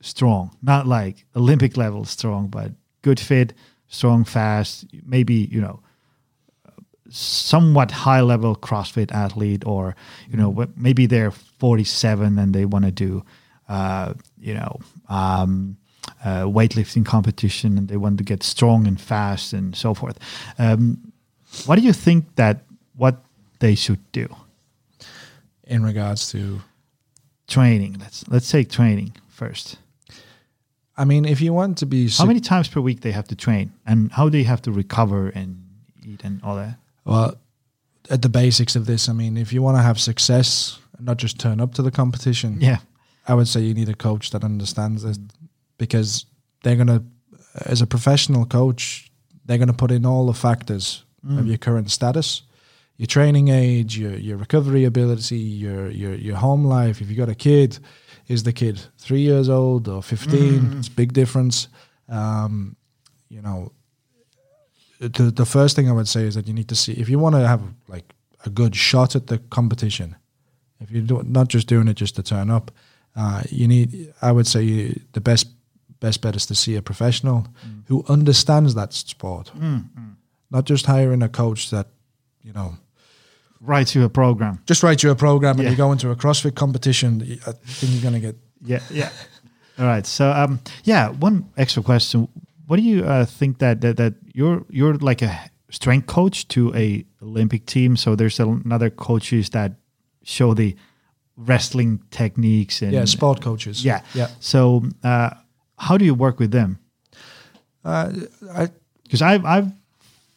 strong, not like Olympic level strong, but good fit, strong, fast, maybe, you know, somewhat high level CrossFit athlete, or, you know, maybe they're 47 and they want to do, uh, you know, um, uh, weightlifting competition and they want to get strong and fast and so forth. Um, what do you think that what they should do? In regards to, Training. Let's let's take training first. I mean, if you want to be, How many times per week they have to train, and how they have to recover and eat and all that. Well, at the basics of this, I mean, if you want to have success not just turn up to the competition, Yeah, I would say you need a coach that understands this because they're going to, as a professional coach, they're going to put in all the factors of your current status, your training age, your, your recovery ability, your, your, your home life. If you got a kid, is the kid three years old or 15? It's a big difference. Um, you know, the, the first thing I would say is that you need to see, if you want to have like a good shot at the competition, if you're do, not just doing it just to turn up, Uh, you need, I would say, you, the best best bet is to see a professional who understands that sport, not just hiring a coach that, you know, Write you a program. just write you a program and Yeah. you go into a CrossFit competition. I think you're going to get Yeah, yeah. All right. So, um, yeah, one extra question: What do you uh, think that, that that you're you're like a strength coach to a Olympic team? So there's another coaches that show the wrestling techniques and yeah sport coaches. yeah, yeah. So, uh, how do you work with them? Uh, I because I've I've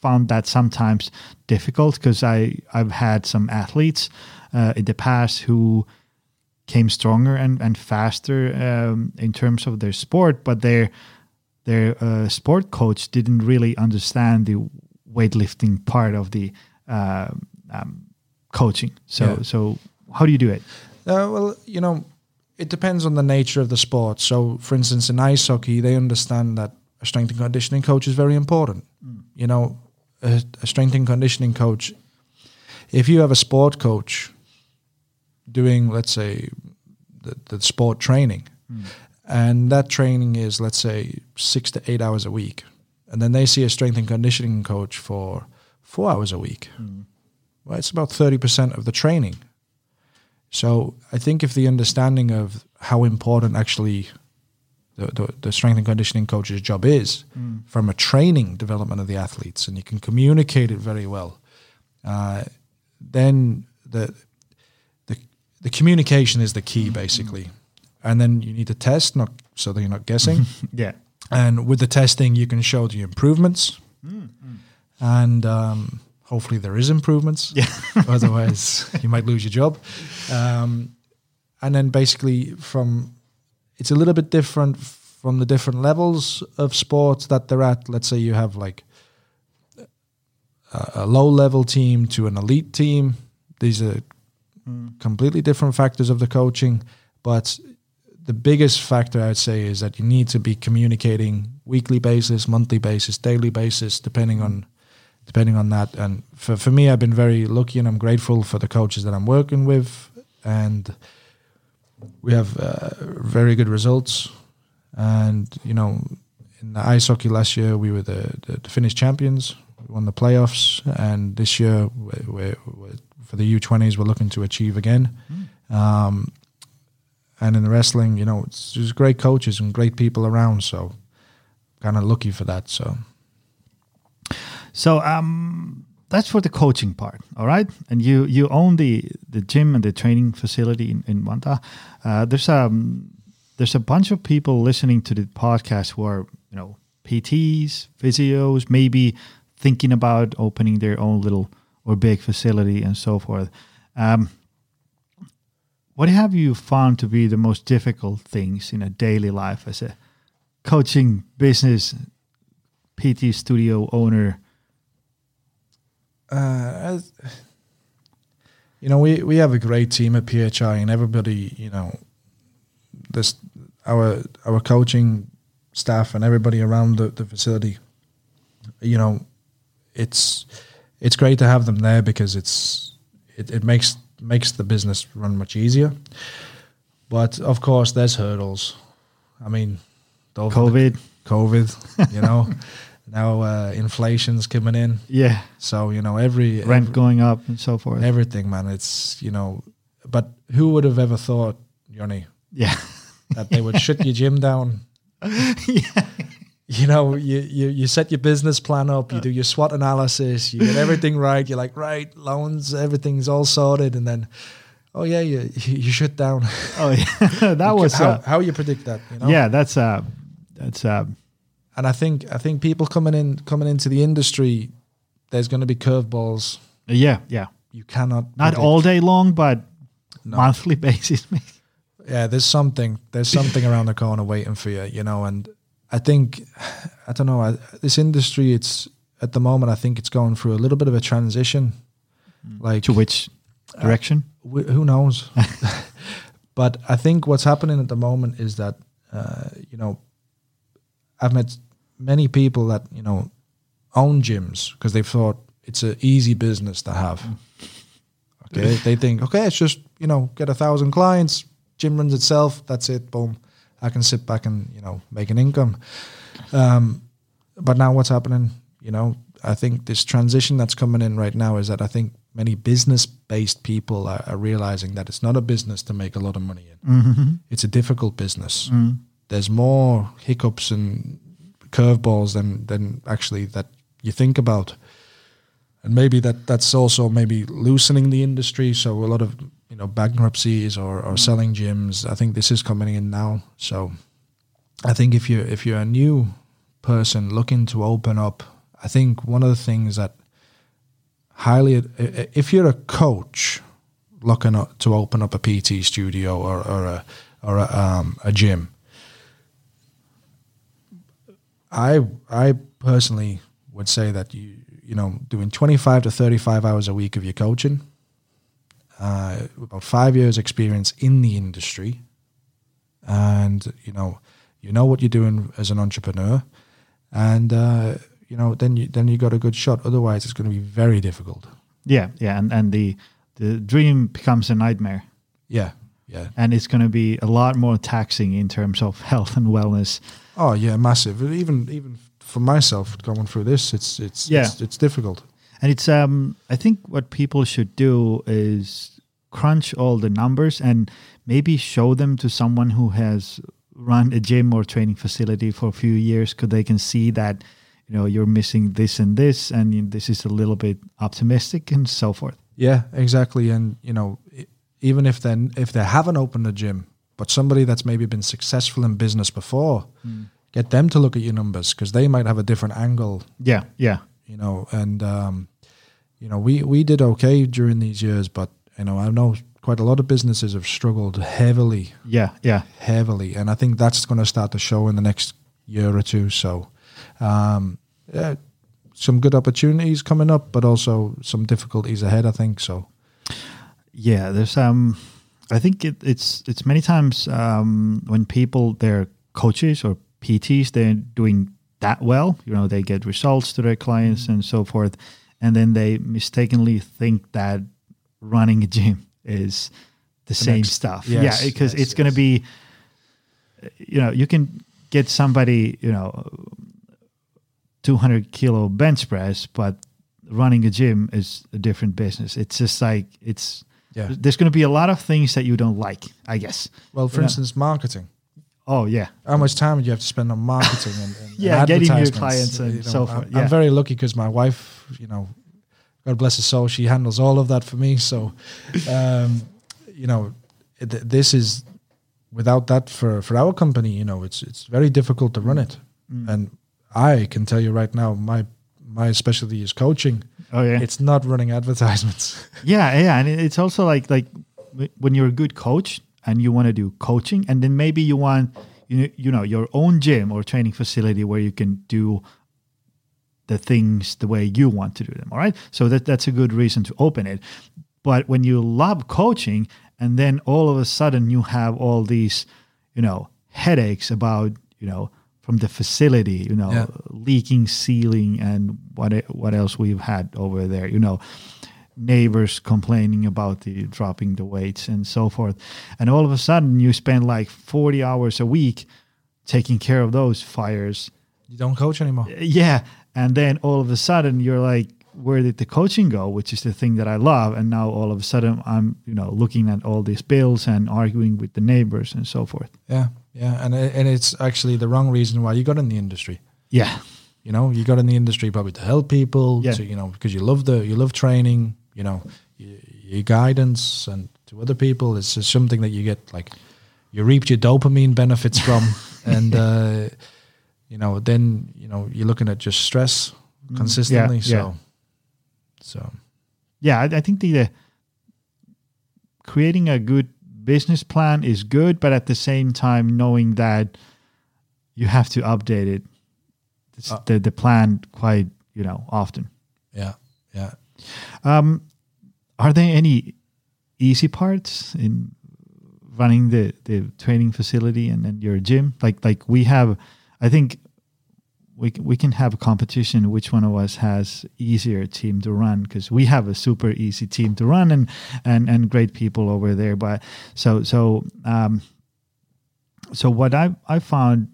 found that sometimes difficult because I I've had some athletes uh, in the past who came stronger and and faster um, in terms of their sport, but their their uh, sport coach didn't really understand the weightlifting part of the uh, um, coaching. So Yeah. so how do you do it? Uh, well, you know, it depends on the nature of the sport. So, for instance, in ice hockey, they understand that a strength and conditioning coach is very important. You know, a, a strength and conditioning coach, if you have a sport coach doing, let's say, the, the sport training, and that training is, let's say, six to eight hours a week, and then they see a strength and conditioning coach for four hours a week, hmm. well, it's about 30% of the training. So I think if the understanding of how important actually the, the, the strength and conditioning coach's job is hmm. from a training development of the athletes, and you can communicate it very well, uh, then the, the the communication is the key hmm. basically, and then you need to test, not so that you're not guessing. Yeah. And with the testing, you can show the improvements, and um, hopefully there is improvements. Yeah. Otherwise, you might lose your job. Um, and then basically, from it's a little bit different from the different levels of sports that they're at. Let's say you have like a, a low level team to an elite team. These are completely different factors of the coaching, but the biggest factor I'd say is that you need to be communicating weekly basis, monthly basis, daily basis, depending on depending on that. And for for me, I've been very lucky and I'm grateful for the coaches that I'm working with, and we have uh, very good results. And you know, in the ice hockey last year, we were the, the, the Finnish champions. We won the playoffs, and this year, we we we for the U20s, we're looking to achieve again. Um, and in wrestling, you know, there's great coaches and great people around. So, kind of lucky for that. So, So um, that's for the coaching part, all right. And you you own the the gym and the training facility in in Vantaa. Uh, there's um there's a bunch of people listening to the podcast who are you know PTs, physios, maybe thinking about opening their own little or big facility and so forth. Um, what have you found to be the most difficult things in a daily life as a coaching business PT studio owner? uh, as- you know, we we have a great team at PHI, and everybody, you know, this our our coaching staff and everybody around the, the facility. You know, it's it's great to have them there because it's it, it makes makes the business run much easier. But of course, there's hurdles. I mean, COVID. COVID, you know. now uh, inflation's coming in, Yeah, so you know every rent every- going up and so forth. everything, man. It's you know, but who would have ever thought, Johnny, yeah, that they would shut your gym down? You know, you, you you set your business plan up, you do your SWOT analysis, you get everything right. You're like, right, loans, everything's all sorted, and then, oh yeah, you you shut down. oh yeah, that was how, uh, how you predict that? You know? yeah, that's uh, that's uh, and I think I think people coming in coming into the industry, there's going to be curveballs. yeah, yeah. You cannot Not predict. all day long, but No. monthly basis. yeah there's something there's something around the corner waiting for you you know and i think i don't know I, this industry it's at the moment i think it's going through a little bit of a transition mm. like to which uh, direction? wh- who knows but i think what's happening at the moment is that uh, you know i've met many people that you know own gyms because they've thought it's an easy business to have mm. okay they think okay it's just you know get a thousand clients gym runs itself. That's it. Boom. I can sit back and you know make an income. Um, but now what's happening? You know, I think this transition that's coming in right now is that I think many business-based people are, are realizing that it's not a business to make a lot of money in. It's a difficult business. There's more hiccups and curveballs than than actually that you think about and maybe that that's also maybe loosening the industry. So a lot of you know bankruptcies or, or selling gyms. I think this is coming in now. So I think if you if you're a new person looking to open up, I think one of the things that highly if you're a coach looking up to open up a PT studio or, or a or a, um, a gym. I I personally would say that you you know doing 25 to 35 hours a week of your coaching uh, about five years experience in the industry. And you know you know what you're doing as an entrepreneur. And uh, you know then you then you got a good shot. Otherwise it's going to be very difficult. Yeah, yeah, and and the the dream becomes a nightmare, yeah yeah. And it's going to be a lot more taxing in terms of health and wellness. oh yeah massive. Even even for myself going through this it's it's Yeah. it's, it's difficult And it's um I think what people should do is crunch all the numbers and maybe show them to someone who has run a gym or training facility for a few years because they can see that you know you're missing this and this and this is a little bit optimistic and so forth. Yeah, exactly. And you know, even if they if they haven't opened a gym, but somebody that's maybe been successful in business before, get them to look at your numbers because they might have a different angle. Yeah, yeah. You know, and um, you know, we we did okay during these years, but you know, I know quite a lot of businesses have struggled heavily, Yeah, yeah. heavily, and I think that's going to start to show in the next year or two. So, um, yeah, some good opportunities coming up, but also some difficulties ahead. I think so. Yeah, there's um I think it, it's it's many times um when people they're coaches or PTs they're doing that well, you know, they get results to their clients and so forth, and then they mistakenly think that running a gym is the, same next- stuff. yes, yeah, because yes, it's going to be you know, you can get somebody, you know, 200 kilo bench press, but running a gym is a different business. It's just like it's Yeah. there's going to be a lot of things that you don't like, I guess. Well, for Yeah. instance, marketing. Oh yeah, How much time do you have to spend on marketing and, and Yeah, getting your advertisements? clients and You know, so forth, I'm, very lucky because my wife, you know, God bless her soul, she handles all of that for me. So, um, you know, th- this is without that for for our company. You know, it's it's very difficult to run it. Mm. And I can tell you right now, my my specialty is coaching. oh yeah, It's not running advertisements. yeah, yeah, and it's also like like when you're a good coach and you want to do coaching, and then maybe you want you know, you know your own gym or training facility where you can do the things the way you want to do them. All right, so that that's a good reason to open it. But when you love coaching, and then all of a sudden you have all these, you know, headaches about you know from the facility, you know, Yeah. leaking ceiling and what what else we've had over there, you know, neighbors complaining about the dropping the weights and so forth, and all of a sudden you spend like forty hours a week taking care of those fires. you don't coach anymore. Yeah, and then all of a sudden you're like, where did the coaching go? Which is the thing that I love, and now all of a sudden I'm you know looking at all these bills and arguing with the neighbors and so forth. Yeah, yeah, and and it's actually the wrong reason why you got in the industry. Yeah, You know, you got in the industry probably to help people, Yeah. to you know, because you love the you love training. You know, your guidance and to other people. It's just something that you get like you reap your dopamine benefits from, and uh, you know, then you know you're looking at just stress consistently. Mm, yeah. So, so yeah. I, I think the, the creating a good business plan is good, but at the same time knowing that you have to update it, it's Uh. the the plan quite you know often. yeah, yeah. Um, are there any easy parts in running the, the training facility and, and your gym? Like like we have, I think we we can have a competition. Which one of us has easier team to run? Because we have a super easy team to run and and and great people over there. But so so um, so what I I found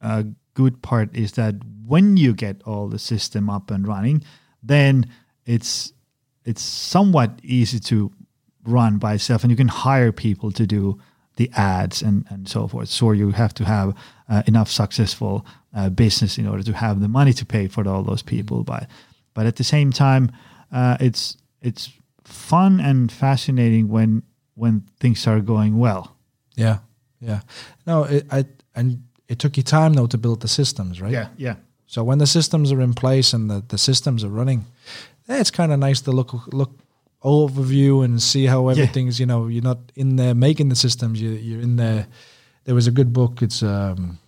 a good part is that when you get all the system up and running, then it's it's somewhat easy to run by itself, and you can hire people to do the ads and and so forth. So you have to have uh, enough successful uh, business in order to have the money to pay for all those people. But but at the same time, uh, it's it's fun and fascinating when when things are going well. Yeah, yeah. No, it, I and it took you time though to build the systems, right? yeah. Yeah. So when the systems are in place and the, the systems are running, eh, it's kind of nice to look look overview and see how everything's. You know, you're not in there making the systems. You, you're in there. There was a good book. It's um,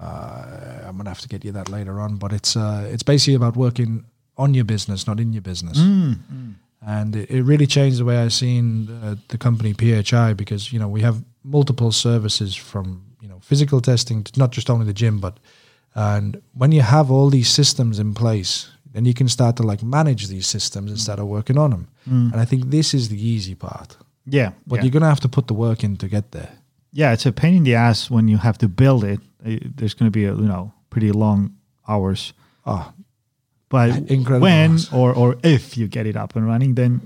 uh, I'm gonna have to get you that later on, but it's uh, it's basically about working on your business, not in your business. And it, it really changed the way I seen uh, the company PHI because you know we have multiple services from you know physical testing to not just only the gym, but and when you have all these systems in place, then you can start to like manage these systems instead of working on them. And I think this is the easy part. Yeah, But yeah. you're gonna have to put the work in to get there. yeah, it's a pain in the ass when you have to build it. Uh, There's going to be a, you know pretty long hours, Oh, but Incredible when hours. or or if you get it up and running, then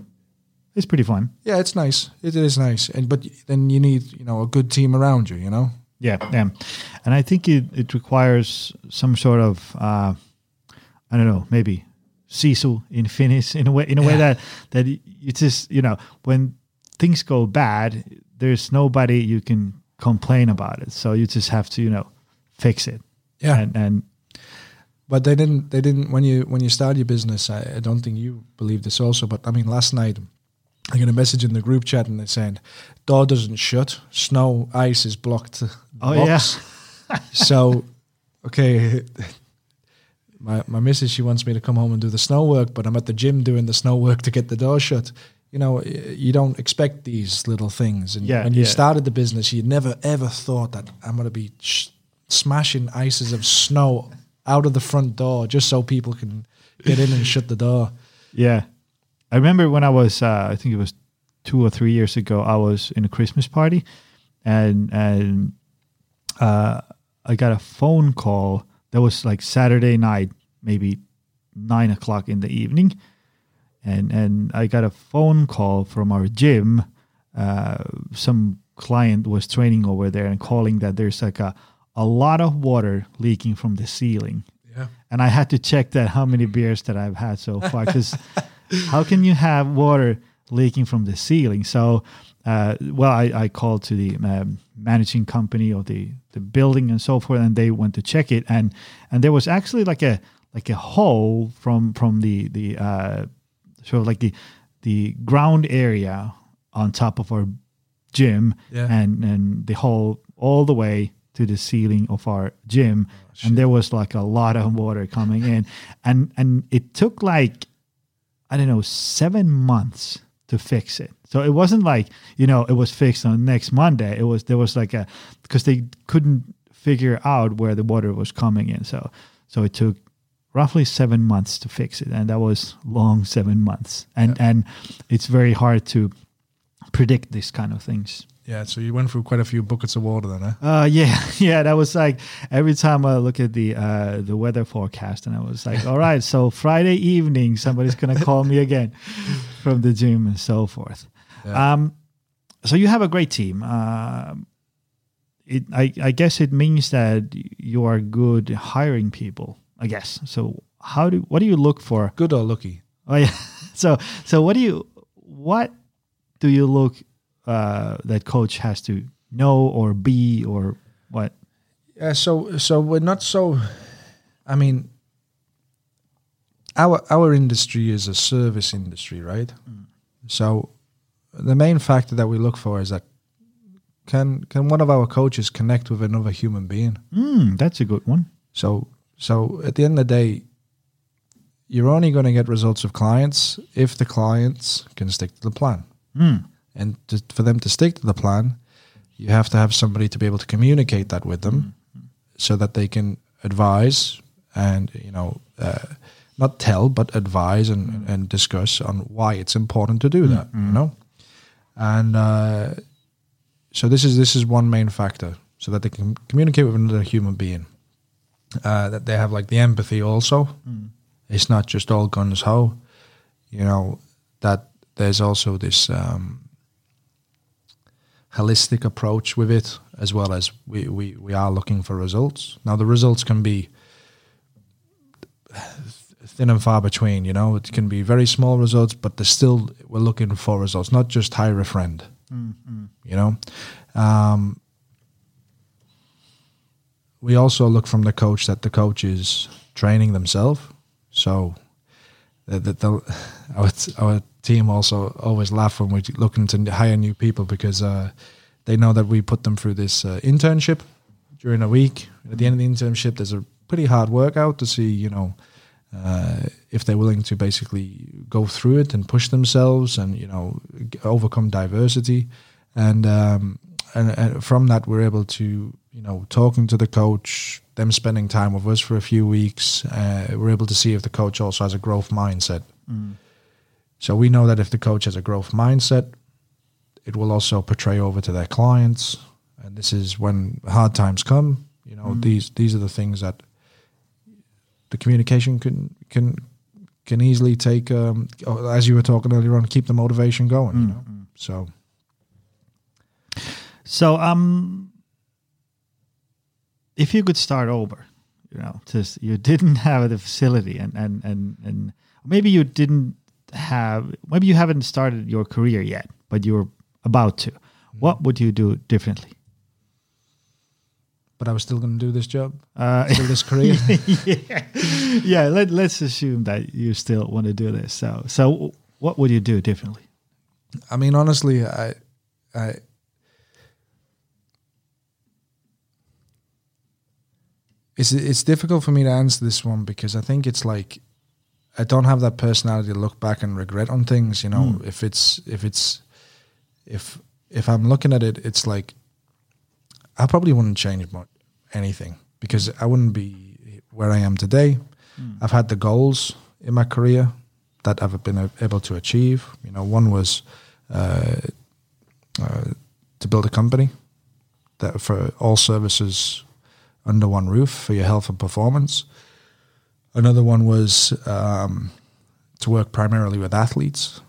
it's pretty fun. yeah, it's nice. It is nice, and but then you need you know a good team around you. You know. Yeah, yeah, and I think it it requires some sort of uh, I don't know, maybe sisu in Finnish in a way in a way that that you just you know when things go bad, there's nobody you can complain about it, so you just have to you know fix it. Yeah. and, and But they didn't. They didn't. When you when you start your business, I, I don't think you believe this also. But I mean, last night I got a message in the group chat and they're saying door doesn't shut, snow ice is blocked. Oh, box." so, okay. My my missus she wants me to come home and do the snow work, but I'm at the gym doing the snow work to get the door shut. You know, you don't expect these little things. And Yeah, when you yeah. started the business, you never ever thought that I'm going to be sh- smashing ices of snow out of the front door just so people can get in and shut the door. Yeah. I remember when I was, uh, I think it was two or three years ago, I was in a Christmas party and, and, uh, I got a phone call that was like Saturday night, maybe nine o'clock in the evening. And, and I got a phone call from our gym. Uh, some client was training over there and calling that there's like a, a lot of water leaking from the ceiling Yeah. and I had to check that how many beers that I've had so far because how can you have water leaking from the ceiling? So, uh, well, I, I called to the um, managing company of the the building and so forth, and they went to check it, and and there was actually like a like a hole from from the the uh, sort of like the the ground area on top of our gym. Yeah. and and the hole all the way to the ceiling of our gym. And there was like a lot of water coming in. And and it took like i don't know 7 months to fix it so it wasn't like you know it was fixed on next monday it was there was like a because they couldn't figure out where the water was coming in so so it took roughly 7 months to fix it and that was long 7 months and and it's very hard to predict these kind of things Yeah. So you went through quite a few buckets of water then, eh? uh, yeah, yeah. That was like every time I look at the uh, the weather forecast, and I was like, all right, so Friday evening, somebody's gonna call me again from the gym and so forth. Yeah. Um, so you have a great team. Um it, I, I guess it means that you are good hiring people. I guess. So how do what do you look for? Good or lucky? Oh yeah. So so what do you what do you look uh, that coach has to know or be or what? Yeah, so so we're not so. I mean, our our industry is a service industry, right? So the main factor that we look for is that can can one of our coaches connect with another human being? Mm, that's a good one. So so at the end of the day, you're only going to get results of clients if the clients can stick to the plan. Mm. And to, for them to stick to the plan, you have to have somebody to be able to communicate that with them so that they can advise and you know uh, not tell but advise and, and discuss on why it's important to do that you know and uh, so this is this is one main factor so that they can communicate with another human being. Uh, that they have like the empathy also. It's not just all guns ho you know that there's also this um, holistic approach with it as well as we, we, we are looking for results. Now the results can be thin and far between you know? It can be very small results but there's still we're looking for results not just hire a friend you know? Um, we also look from the coach that the coach is training themselves. So the, the, the, our, our team also always laugh when we're looking to hire new people because uh, they know that we put them through this uh, internship during a week. At the end of the internship, there's a pretty hard workout to see, you know, uh, if they're willing to basically go through it and push themselves and you know overcome diversity, and um, and, and from that we're able to you know talking to the coach, them spending time with us for a few weeks, uh, we're able to see if the coach also has a growth mindset. So we know that if the coach has a growth mindset, it will also portray over to their clients. And this is when hard times come. You know, these these are the things that the communication can can can easily take. Um, as you were talking earlier on, keep the motivation going. You know, so So, um, if you could start over, you know, just you didn't have the facility, and and and and maybe you didn't have, maybe you haven't started your career yet, but you're about to. What would you do differently? But I was still going to do this job, Uh, still this career. yeah, yeah. Let, let's assume that you still want to do this. So, so what would you do differently? I mean, honestly, I, I, it's it's difficult for me to answer this one because I think it's like I don't have that personality to look back and regret on things. You know, if it's if it's if if I'm looking at it, it's like I probably wouldn't change much anything because I wouldn't be where I am today. I've had the goals in my career that I've been able to achieve. You know, one was uh, uh, to build a company that for all services under one roof for your health and performance. Another one was um, to work primarily with athletes.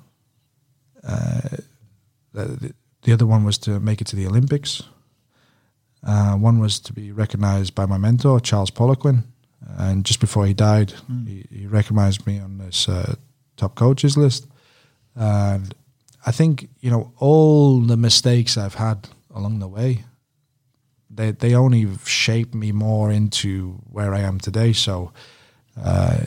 Uh, the, the other one was to make it to the Olympics. Uh, one was to be recognized by my mentor, Charles Poliquin. And just before he died, he, he recognized me on this uh, top coaches list. And I think, you know, all the mistakes I've had along the way, they, they only shape me more into where I am today. So uh,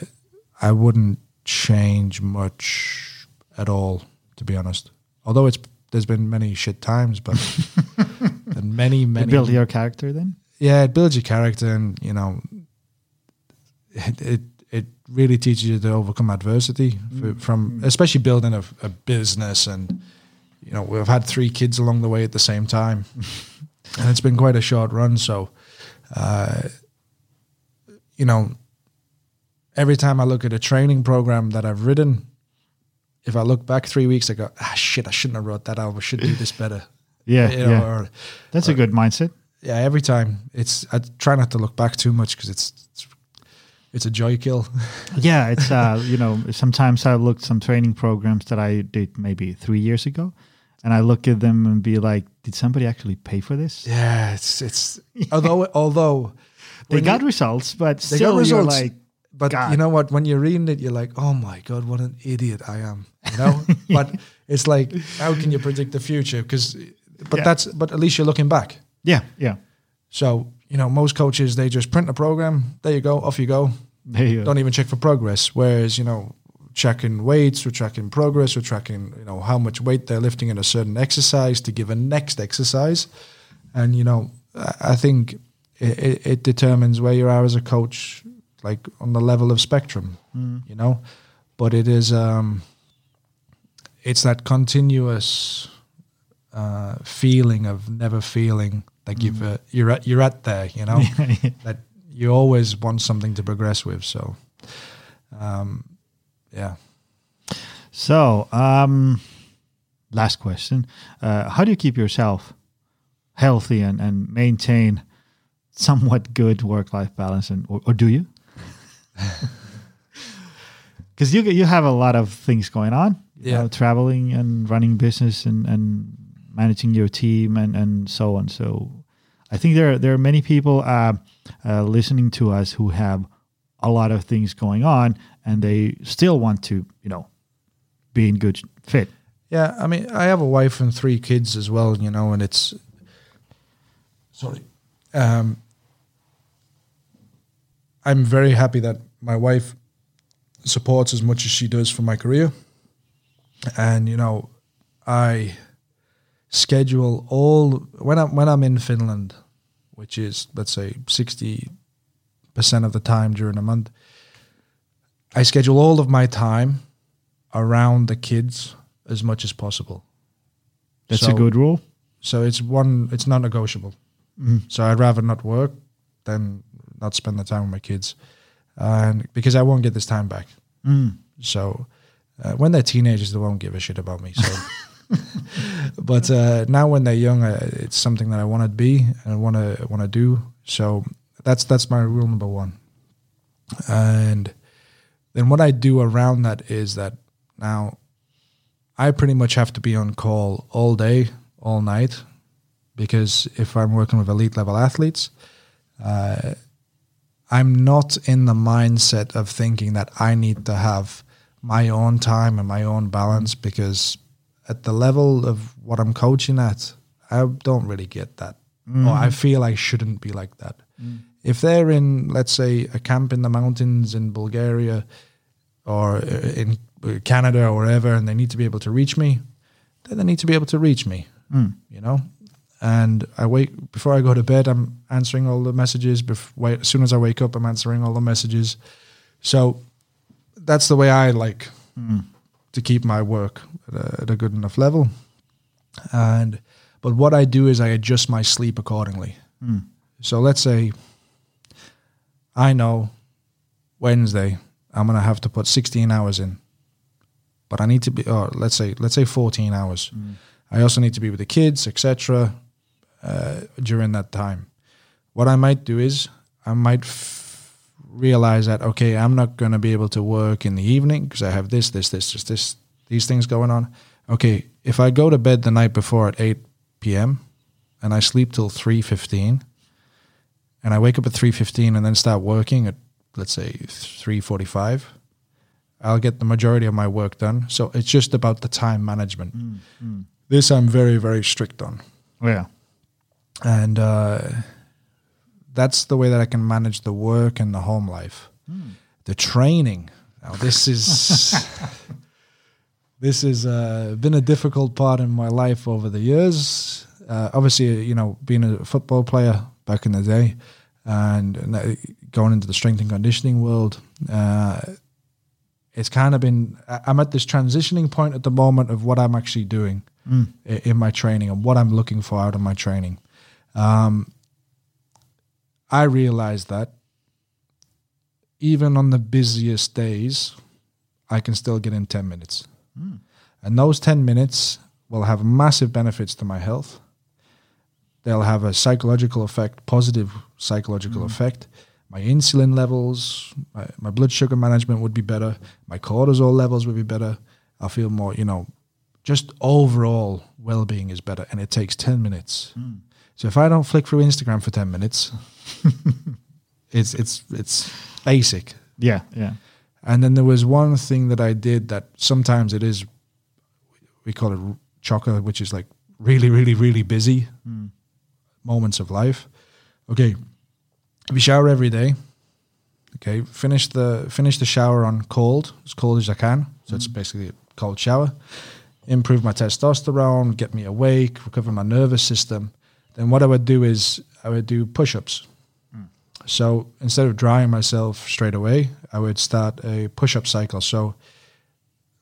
I wouldn't change much at all, to be honest. Although it's there's been many shit times, but and many many build your character, then. yeah, it builds your character, and you know, it it, it really teaches you to overcome adversity f- from especially building a, a business. And you know, we've had three kids along the way at the same time, and it's been quite a short run. So, uh, you know, every time I look at a training program that I've ridden, if I look back three weeks, I go, ah, shit, I shouldn't have wrote that. I should do this better. Yeah, You know, yeah. or That's a good mindset. yeah, every time it's I try not to look back too much because it's, it's it's a joy kill. Yeah, it's uh, you know, sometimes I look some training programs that I did maybe three years ago, and I look at them and be like, did somebody actually pay for this? yeah, it's it's although although They got you- results, but they still got results, you're like, but God. you know what? When you're reading it, you're like, oh my god, what an idiot I am. You know, but it's like, how can you predict the future? Because, but Yeah. that's but at least you're looking back. yeah, yeah. So you know, most coaches they just print a program. There you go, off you go. There you don't even check for progress. Whereas, you know, checking weights, we're tracking progress, we're tracking, you know, how much weight they're lifting in a certain exercise to give a next exercise. And, you know, I think it, it, it determines where you are as a coach, like on the level of spectrum, you know. But it is, um, it's that continuous uh, feeling of never feeling like you've uh, you're at you're at there, you know, that you always want something to progress with. So, um, yeah. So, um, last question: uh, How do you keep yourself healthy and, and maintain somewhat good work-life balance, and or, or do you? Because you you have a lot of things going on, you Yeah. know, traveling and running business and, and managing your team and, and so on. So, I think there there are many people uh, uh, listening to us who have a lot of things going on, and they still want to you know be in good fit. Yeah, I mean, I have a wife and three kids as well, you know, and it's sorry. Um, I'm very happy that my wife supports as much as she does for my career, and you know, I schedule all when I'm when I'm in Finland, which is let's say sixty percent of the time during a month. I schedule all of my time around the kids as much as possible. That's a good rule. So it's one, it's non negotiable. So I'd rather not work than not spend the time with my kids, and because I won't get this time back. Mm. So uh, when they're teenagers, they won't give a shit about me. So, but uh, now when they're young, uh, it's something that I want to be and want to want to do. So that's that's my rule number one. And then what I do around that is that now I pretty much have to be on call all day, all night, because if I'm working with elite level athletes, uh, I'm not in the mindset of thinking that I need to have my own time and my own balance because at the level of what I'm coaching at, I don't really get that. Or I mm. feel I shouldn't be like that. Mm. If they're in, let's say, a camp in the mountains in Bulgaria or uh, in uh, Canada or wherever, and they need to be able to reach me, then they need to be able to reach me, mm. you know? And I wake, before I go to bed, I'm answering all the messages. Bef- wait, as soon as I wake up, I'm answering all the messages. So that's the way I like to keep my work at a, at a good enough level. And but what I do is I adjust my sleep accordingly. So let's say I know Wednesday I'm gonna have to put 16 hours in, but I need to be, or let's say let's say 14 hours. I also need to be with the kids, etc. Uh, during that time. What I might do is I might f- realize that okay, I'm not going to be able to work in the evening because I have this, this, this, this, this, these things going on. Okay, if I go to bed the night before at 8 p.m. and I sleep till 3:15, and I wake up at 3:15 and then start working at let's say 3:45, I'll get the majority of my work done. So it's just about the time management. This I'm very very strict on Oh, yeah. and uh, that's the way that I can manage the work and the home life. The training. Now this is this has uh, been a difficult part in my life over the years. Uh, obviously, you know, being a football player back in the day, and now going into the strength and conditioning world. Uh, it's kind of been i'm at this transitioning point at the moment of what i'm actually doing i- in my training and what i'm looking for out of my training um, i realized that even on the busiest days i can still get in 10 minutes hmm. and those 10 minutes will have massive benefits to my health they'll have a psychological effect positive psychological hmm. effect my insulin levels, my, my blood sugar management would be better, my cortisol levels would be better. I feel more, you know, just overall well being is better. And it takes 10 minutes. Hmm. So if I don't flick through Instagram for 10 minutes, it's, it's, it's basic. Yeah. Yeah. And then there was one thing that I did that sometimes it is, we call it chocolate, which is like really, really, really busy hmm. moments of life. Okay, we shower every day. Okay, finish the finish the shower on cold, as cold as I can. So it's hmm. basically a cold shower. Improve my testosterone, get me awake, recover my nervous system. Then what I would do is I would do push-ups. Hmm. So instead of drying myself straight away, I would start a push-up cycle. So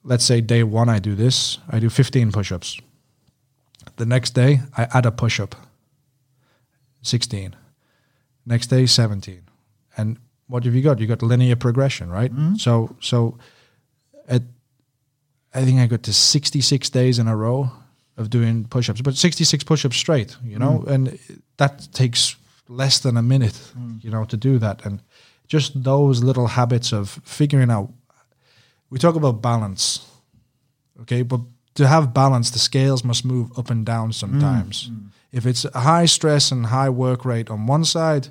let's say day one I do this, I do 15 push-ups. The next day I add a push-up, 16. Next day 17. and what have you got? You got linear progression, right? Hmm. So so at I think I got to 66 days in a row of doing push-ups, but 66 push-ups straight, you know, mm. and that takes less than a minute, mm. you know, to do that. And just those little habits of figuring out. We talk about balance, okay, but to have balance, the scales must move up and down sometimes. Mm, if it's a high stress and high work rate on one side,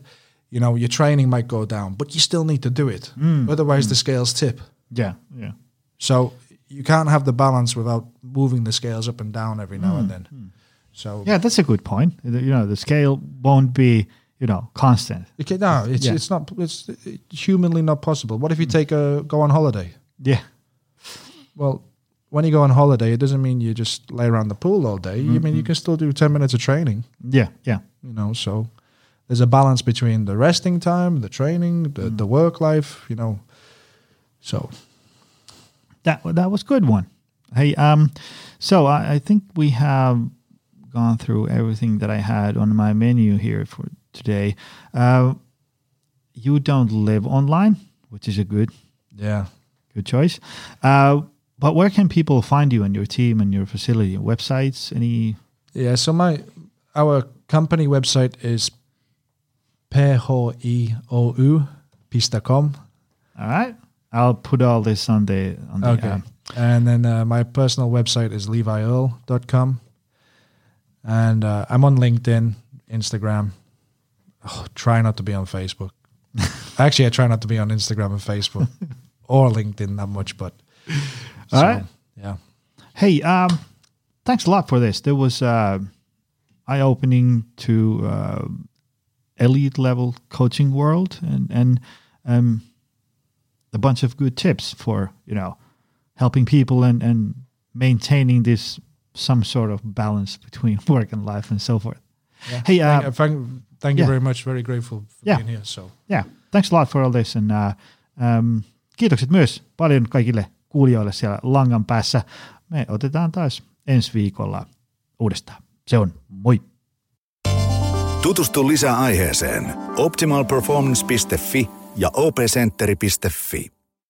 you know, your training might go down, but you still need to do it. Otherwise, the scales tip. Yeah, yeah. So you can't have the balance without moving the scales up and down every now and hmm. then. Hmm. So Yeah, that's a good point. You know, the scale won't be, you know, constant. okay, no, it's Yeah. it's not it's humanly not possible. What if you hmm. take a go on holiday? Yeah. Well, when you go on holiday, it doesn't mean you just lay around the pool all day. You mean you can still do ten minutes of training. Yeah, yeah. You know, so there's a balance between the resting time, the training, the, mm. the work life. You know, so That that was good one. Hey, um, so I, I think we have gone through everything that I had on my menu here for today. Uh, you don't live online, which is a good yeah. good choice. Uh, but where can people find you and your team and your facility? Websites? Any? Yeah, so my our company website is phoiou.com. All right, I'll put all this on the on the. Okay. um, And then uh, my personal website is leviearl.com. And uh, I'm on LinkedIn, Instagram. Oh, try not to be on Facebook. Actually, I try not to be on Instagram and Facebook or LinkedIn that much, but All right. yeah. Hey, um, thanks a lot for this. There was uh, eye opening to uh, elite level coaching world and and um, a bunch of good tips for you know helping people and and maintaining this some sort of balance between work and life and so forth. yeah. Hey, thank, uh, uh, thank, thank you yeah. very much. Very grateful for Yeah. being here. So Yeah, thanks a lot for all this and uh, um, kiitokset myös paljon kaikille kuulijoille siellä langan päässä. Me otetaan taas ensi viikolla uudestaan. Se on moi! Tutustu lisää aiheeseen optimalperformance.fi ja opcenteri.fi.